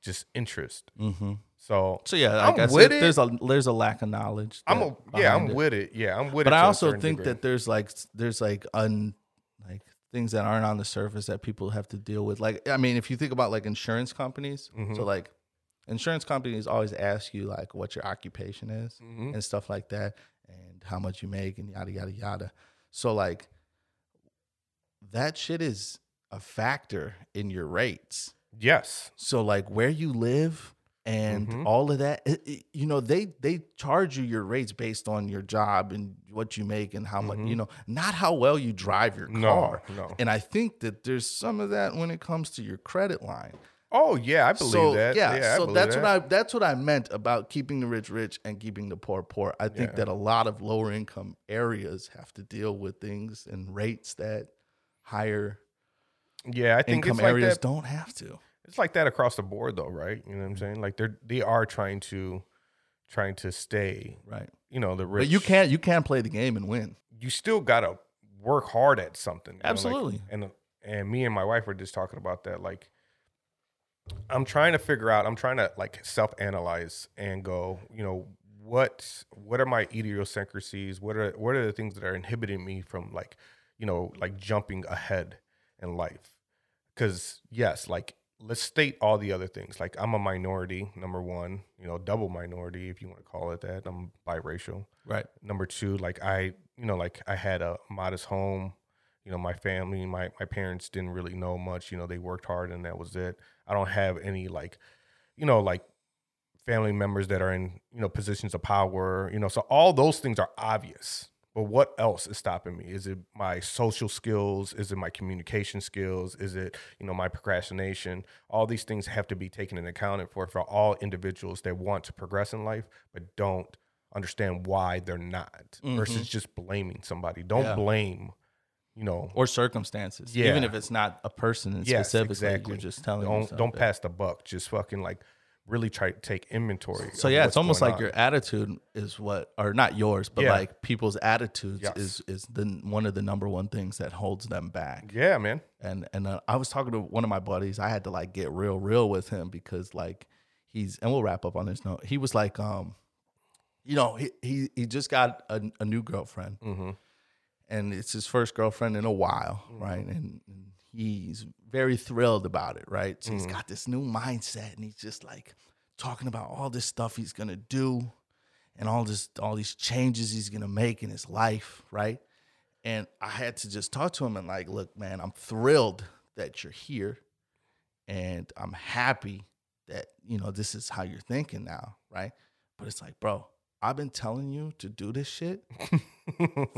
Speaker 1: just interest."
Speaker 2: Mm-hmm.
Speaker 1: So
Speaker 2: So yeah,
Speaker 1: I'm
Speaker 2: I
Speaker 1: with
Speaker 2: there-
Speaker 1: it.
Speaker 2: there's a there's a lack of knowledge.
Speaker 1: I'm a, yeah, I'm
Speaker 2: it.
Speaker 1: with it. Yeah, I'm with it.
Speaker 2: But I also think
Speaker 1: degree.
Speaker 2: that there's like there's like un like things that aren't on the surface that people have to deal with. Like I mean, if you think about like insurance companies,
Speaker 1: Mhm.
Speaker 2: so like insurance companies always ask you like what your occupation is
Speaker 1: Mhm.
Speaker 2: and stuff like that, and how much you make and yada yada yada. So like that shit is a factor in your rates.
Speaker 1: yes,
Speaker 2: So like where you live and
Speaker 1: Mhm.
Speaker 2: all of that, it- it- you know, they they charge you your rates based on your job and what you make and how much,
Speaker 1: Mhm.
Speaker 2: you know, not how well you drive your
Speaker 1: no,
Speaker 2: car.
Speaker 1: no.
Speaker 2: And I think that there's some of that when it comes to your credit line.
Speaker 1: Oh yeah, I believe
Speaker 2: so
Speaker 1: that.
Speaker 2: yeah,
Speaker 1: Yeah,
Speaker 2: so that's
Speaker 1: that.
Speaker 2: what I that's what I meant about keeping the rich rich and keeping the poor poor. I think
Speaker 1: Yeah.
Speaker 2: that a lot of lower income areas have to deal with things and rates that higher
Speaker 1: Yeah, I think
Speaker 2: income
Speaker 1: it's like
Speaker 2: areas
Speaker 1: that.
Speaker 2: don't have to.
Speaker 1: It's like that across the board, though, right? You know what I'm mm. saying? Like they're they are trying to trying to stay.
Speaker 2: Right.
Speaker 1: You know the rich.
Speaker 2: But you can't you can't play the game and win.
Speaker 1: You still gotta work hard at something. you know, like-
Speaker 2: Absolutely.
Speaker 1: and and me and my wife were just talking about that. Like, I'm trying to figure out. I'm trying to like self analyze and go. You know what what are my idiosyncrasies? What are what are the things that are inhibiting me from like you know like jumping ahead in life? Because yes, like let's state all the other things. Like I'm a minority, number one. You know, double minority if you want to call it that. I'm biracial
Speaker 2: Right.
Speaker 1: number two like i you know like i had a modest home you know my family my my parents didn't really know much you know they worked hard and that was it i don't have any like you know like family members that are in you know positions of power you know so all those things are obvious. But what else is stopping me? Is it my social skills? Is it my communication skills? Is it you know my procrastination? All these things have to be taken into account for for all individuals that want to progress in life but don't understand why they're not versus mm-hmm. just blaming somebody. Don't
Speaker 2: Yeah.
Speaker 1: blame you know
Speaker 2: Or circumstances.
Speaker 1: yeah.
Speaker 2: Even if it's not a person
Speaker 1: Yes,
Speaker 2: specifically,
Speaker 1: exactly.
Speaker 2: you're just telling
Speaker 1: don't don't pass the buck just fucking like really try to take inventory
Speaker 2: So yeah, it's almost like
Speaker 1: on.
Speaker 2: your attitude is what, or not yours, but
Speaker 1: Yeah.
Speaker 2: like people's attitudes
Speaker 1: Yes.
Speaker 2: is is the one of the number one things that holds them back.
Speaker 1: yeah man
Speaker 2: And and uh, I was talking to one of my buddies. I had to like get real real with him because like he's and we'll wrap up on this note. He was like, um, you know, he he he just got a, a new girlfriend,
Speaker 1: mm-hmm.
Speaker 2: And it's his first girlfriend in a while, mm-hmm. right? And, and he's very thrilled about it, right? So he's mm-hmm. got this new mindset, and he's just like talking about all this stuff he's gonna do, and all this all these changes he's gonna make in his life, right? And I had to just talk to him and like, look, man, I'm thrilled that you're here, and I'm happy that you know this is how you're thinking now, right? But it's like, bro, I've been telling you to do this shit [laughs]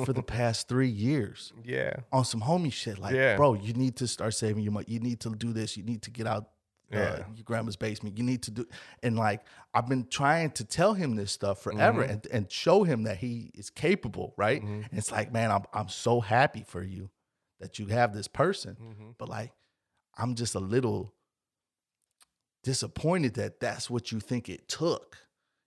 Speaker 2: for the past three years [laughs]
Speaker 1: yeah
Speaker 2: on some homie shit. Like,
Speaker 1: Yeah.
Speaker 2: bro, you need to start saving your money. You need to do this. You need to get out uh,
Speaker 1: Yeah.
Speaker 2: your grandma's basement. You need to do. And like, I've been trying to tell him this stuff forever
Speaker 1: Mm-hmm.
Speaker 2: and, and show him that he is capable, right? And it's like, man, I'm I'm so happy for you that you have this person,
Speaker 1: Mm-hmm.
Speaker 2: but like, I'm just a little disappointed that that's what you think it took.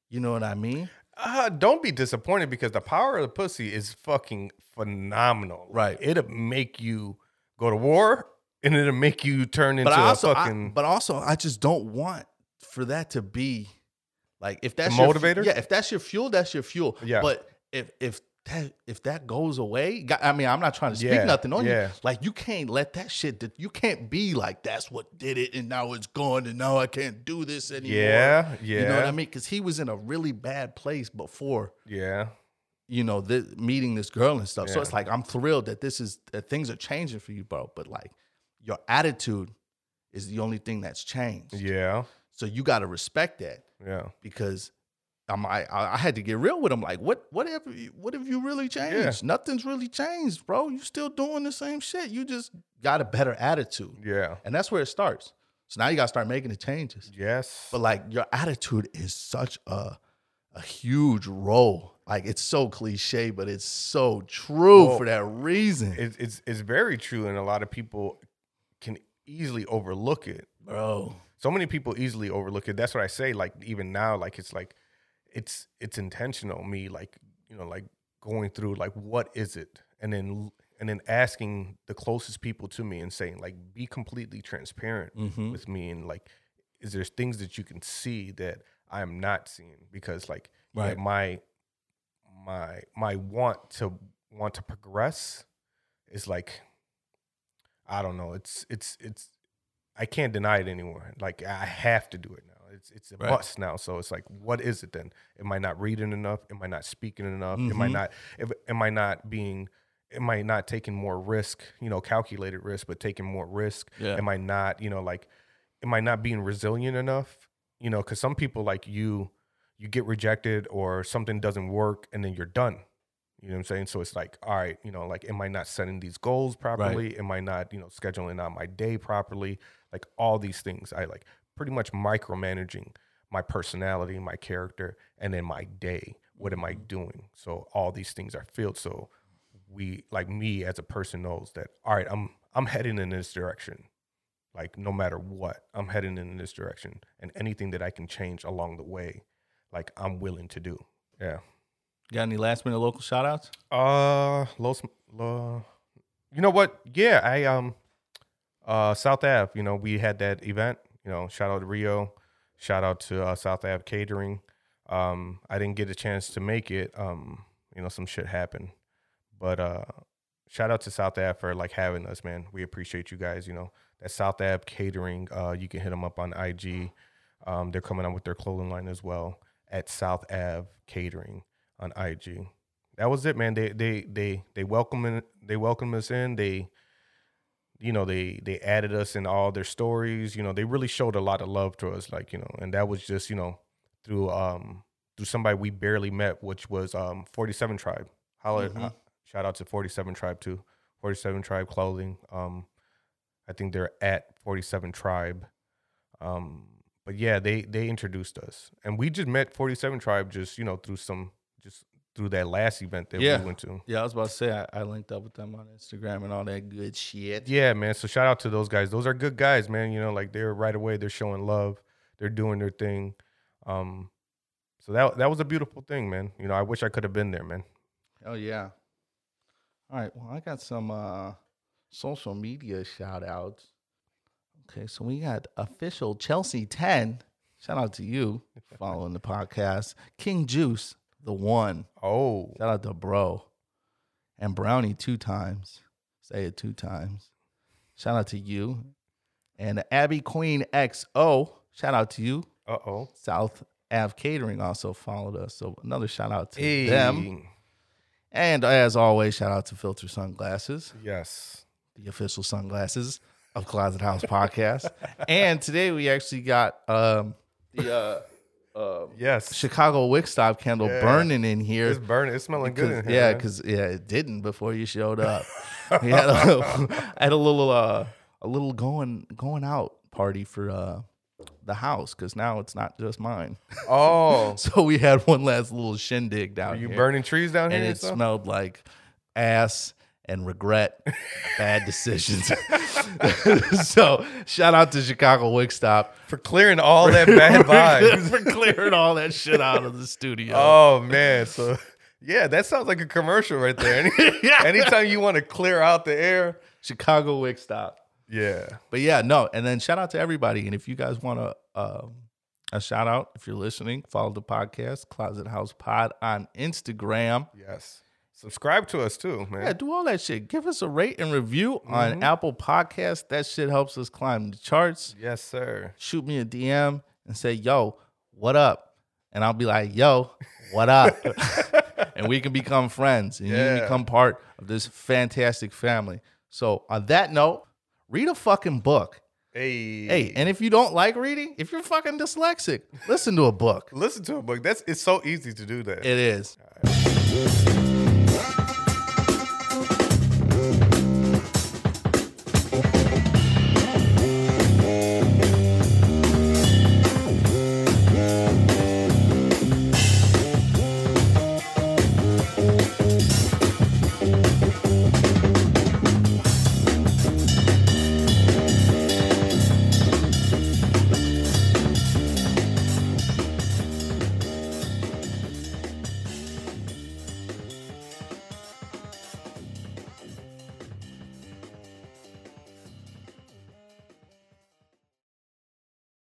Speaker 2: You know what I mean?
Speaker 1: Uh, don't be disappointed because the power of the pussy is fucking phenomenal.
Speaker 2: Right.
Speaker 1: It'll make you go to war and it'll make you turn into
Speaker 2: but also,
Speaker 1: a
Speaker 2: I-
Speaker 1: fucking.
Speaker 2: but also, I just don't want for that to be like if that's
Speaker 1: The
Speaker 2: your
Speaker 1: motivator?
Speaker 2: yeah, if that's your fuel, that's your fuel.
Speaker 1: Yeah.
Speaker 2: But if if that if that goes away, I mean, I'm not trying to speak
Speaker 1: Yeah,
Speaker 2: nothing on
Speaker 1: yeah.
Speaker 2: you. Like you can't let that shit. That you can't be like that's what did it, and now it's gone, and now I can't do this anymore.
Speaker 1: yeah, yeah.
Speaker 2: You know what I mean? Because he was in a really bad place before
Speaker 1: Yeah.
Speaker 2: you know, this, meeting this girl and stuff. So it's like I'm thrilled that this is that things are changing for you, bro. But like your attitude is the only thing that's changed.
Speaker 1: Yeah.
Speaker 2: So you got to respect that
Speaker 1: Yeah.
Speaker 2: because I'm, I I had to get real with him. Like, what what have you, what have you really changed? Nothing's really changed, bro. You still doing the same shit. You just got a better attitude,
Speaker 1: Yeah.
Speaker 2: and that's where it starts. So now you got to start making the changes.
Speaker 1: Yes.
Speaker 2: But like your attitude is such a a huge role. Like it's so cliche, but it's so true
Speaker 1: Well,
Speaker 2: for that reason,
Speaker 1: it's, it's it's very true, and a lot of people can easily overlook it.
Speaker 2: bro.
Speaker 1: So many people easily overlook it. That's what I say. Like even now, like it's like it's it's intentional. Me like you know like going through like what is it, and then and then asking the closest people to me and saying like be completely transparent
Speaker 2: Mhm.
Speaker 1: with me and like is there things that you can see that I am not seeing because like yeah,
Speaker 2: Right.
Speaker 1: my my my want to want to progress is like I don't know. It's it's it's I can't deny it anymore. Like I have to do it now. It's it's a
Speaker 2: Right.
Speaker 1: must now. So it's like, what is it then? Am I not reading enough? Am I not speaking enough? Am I
Speaker 2: Mhm.
Speaker 1: not? If, am I not being? Am I not taking more risk? You know, calculated risk, but taking more risk.
Speaker 2: Yeah.
Speaker 1: Am I not? You know, like, am I not being resilient enough? You know, because some people like you, you get rejected or something doesn't work, and then you're done. You know what I'm saying? So it's like, all right, you know, like, am I not setting these goals properly? Am I not, you know, scheduling out my day properly? Like all these things, I like pretty much micromanaging my personality, my character, and then my day. What am I doing? So all these things are filled. So we like me as a person knows that all right, I'm I'm heading in this direction. Like no matter what, I'm heading in this direction. And anything that I can change along the way, like I'm willing to do. Yeah.
Speaker 2: Got any last minute local shout outs?
Speaker 1: Uh, Los, Lo, you know what? Yeah, I um, uh, South Ave. You know, we had that event. You know, shout out to Rio, shout out to uh, South Ave Catering. Um, I didn't get a chance to make it. Um, you know, some shit happened, but uh, shout out to South Ave for like having us, man. We appreciate you guys. You know, that South Ave Catering. Uh, you can hit them up on IG. Um, they're coming out with their clothing line as well at South Ave Catering on IG. That was it, man. They they they they welcome they welcomed us in. They you know they they added us in all their stories. You know they really showed a lot of love to us, like you know, and that was just you know through um through somebody we barely met, which was um 47 Tribe. Holla,
Speaker 2: Mhm.
Speaker 1: shout out to 47 Tribe too. 47 Tribe clothing. Um, I think they're at 47 Tribe. Um, but yeah, they they introduced us, and we just met 47 Tribe just you know through some through that last event that
Speaker 2: Yeah.
Speaker 1: we went to.
Speaker 2: Yeah, I was about to say I, I linked up with them on Instagram and all that good shit.
Speaker 1: Yeah, man. So shout out to those guys. Those are good guys, man. You know, like they're right away. They're showing love. They're doing their thing. Um, so that that was a beautiful thing, man. You know, I wish I could have been there, man.
Speaker 2: Oh yeah. All right. Well, I got some uh social media shout outs. Okay, so we got official Chelsea 10. Shout out to you [laughs] following the podcast. King Juice, the one.
Speaker 1: Oh,
Speaker 2: Shout out to bro. And Brownie two times. Say it two times. Shout out to you. And Abby Queen XO. Shout out to you.
Speaker 1: uh oh.
Speaker 2: South Ave Catering also followed us. So another shout out to
Speaker 1: Hey.
Speaker 2: them. And as always, shout out to Filter Sunglasses,
Speaker 1: Yes.
Speaker 2: the official sunglasses of Closet House Podcast. [laughs] and today we actually got um, the uh, uh,
Speaker 1: Yes.
Speaker 2: Chicago Wick Stop candle
Speaker 1: Yeah.
Speaker 2: burning in here.
Speaker 1: It's burning. It's smelling good in here.
Speaker 2: yeah, because yeah, it didn't before you showed up. [laughs] we had a, I [laughs] had a little uh, a little going going out party for uh, the house because now it's not just mine. [laughs]
Speaker 1: oh,
Speaker 2: So we had one last little shindig down
Speaker 1: are you
Speaker 2: here.
Speaker 1: burning trees down here?
Speaker 2: and it
Speaker 1: stuff?
Speaker 2: smelled like ass and regret, bad decisions. [laughs] so shout out to Chicago Wick Stop
Speaker 1: for clearing all that bad [laughs] vibes.
Speaker 2: for clearing all that shit out of the studio.
Speaker 1: oh man, so yeah, that sounds like a commercial right there. Any, [laughs]
Speaker 2: Yeah.
Speaker 1: Anytime you want to clear out the air,
Speaker 2: Chicago Wick Stop.
Speaker 1: yeah.
Speaker 2: But yeah, no. And then shout out to everybody. And if you guys want to um, a shout out, if you're listening, follow the podcast Closet House Pod on Instagram.
Speaker 1: Yes. Subscribe to us too, man.
Speaker 2: Yeah, do all that shit. Give us a rate and review
Speaker 1: Mm-hmm.
Speaker 2: on Apple Podcast. That shit helps us climb the charts.
Speaker 1: Yes, sir.
Speaker 2: Shoot me a DM and say, "Yo, what up?" And I'll be like, "Yo, what up?" [laughs] and we can become friends, and you
Speaker 1: Yeah.
Speaker 2: can become part of this fantastic family. So, on that note, read a fucking book.
Speaker 1: Hey,
Speaker 2: Hey, and if you don't like reading, if you're fucking dyslexic, listen to a book.
Speaker 1: listen to a book. That's it's so easy to do that.
Speaker 2: It is.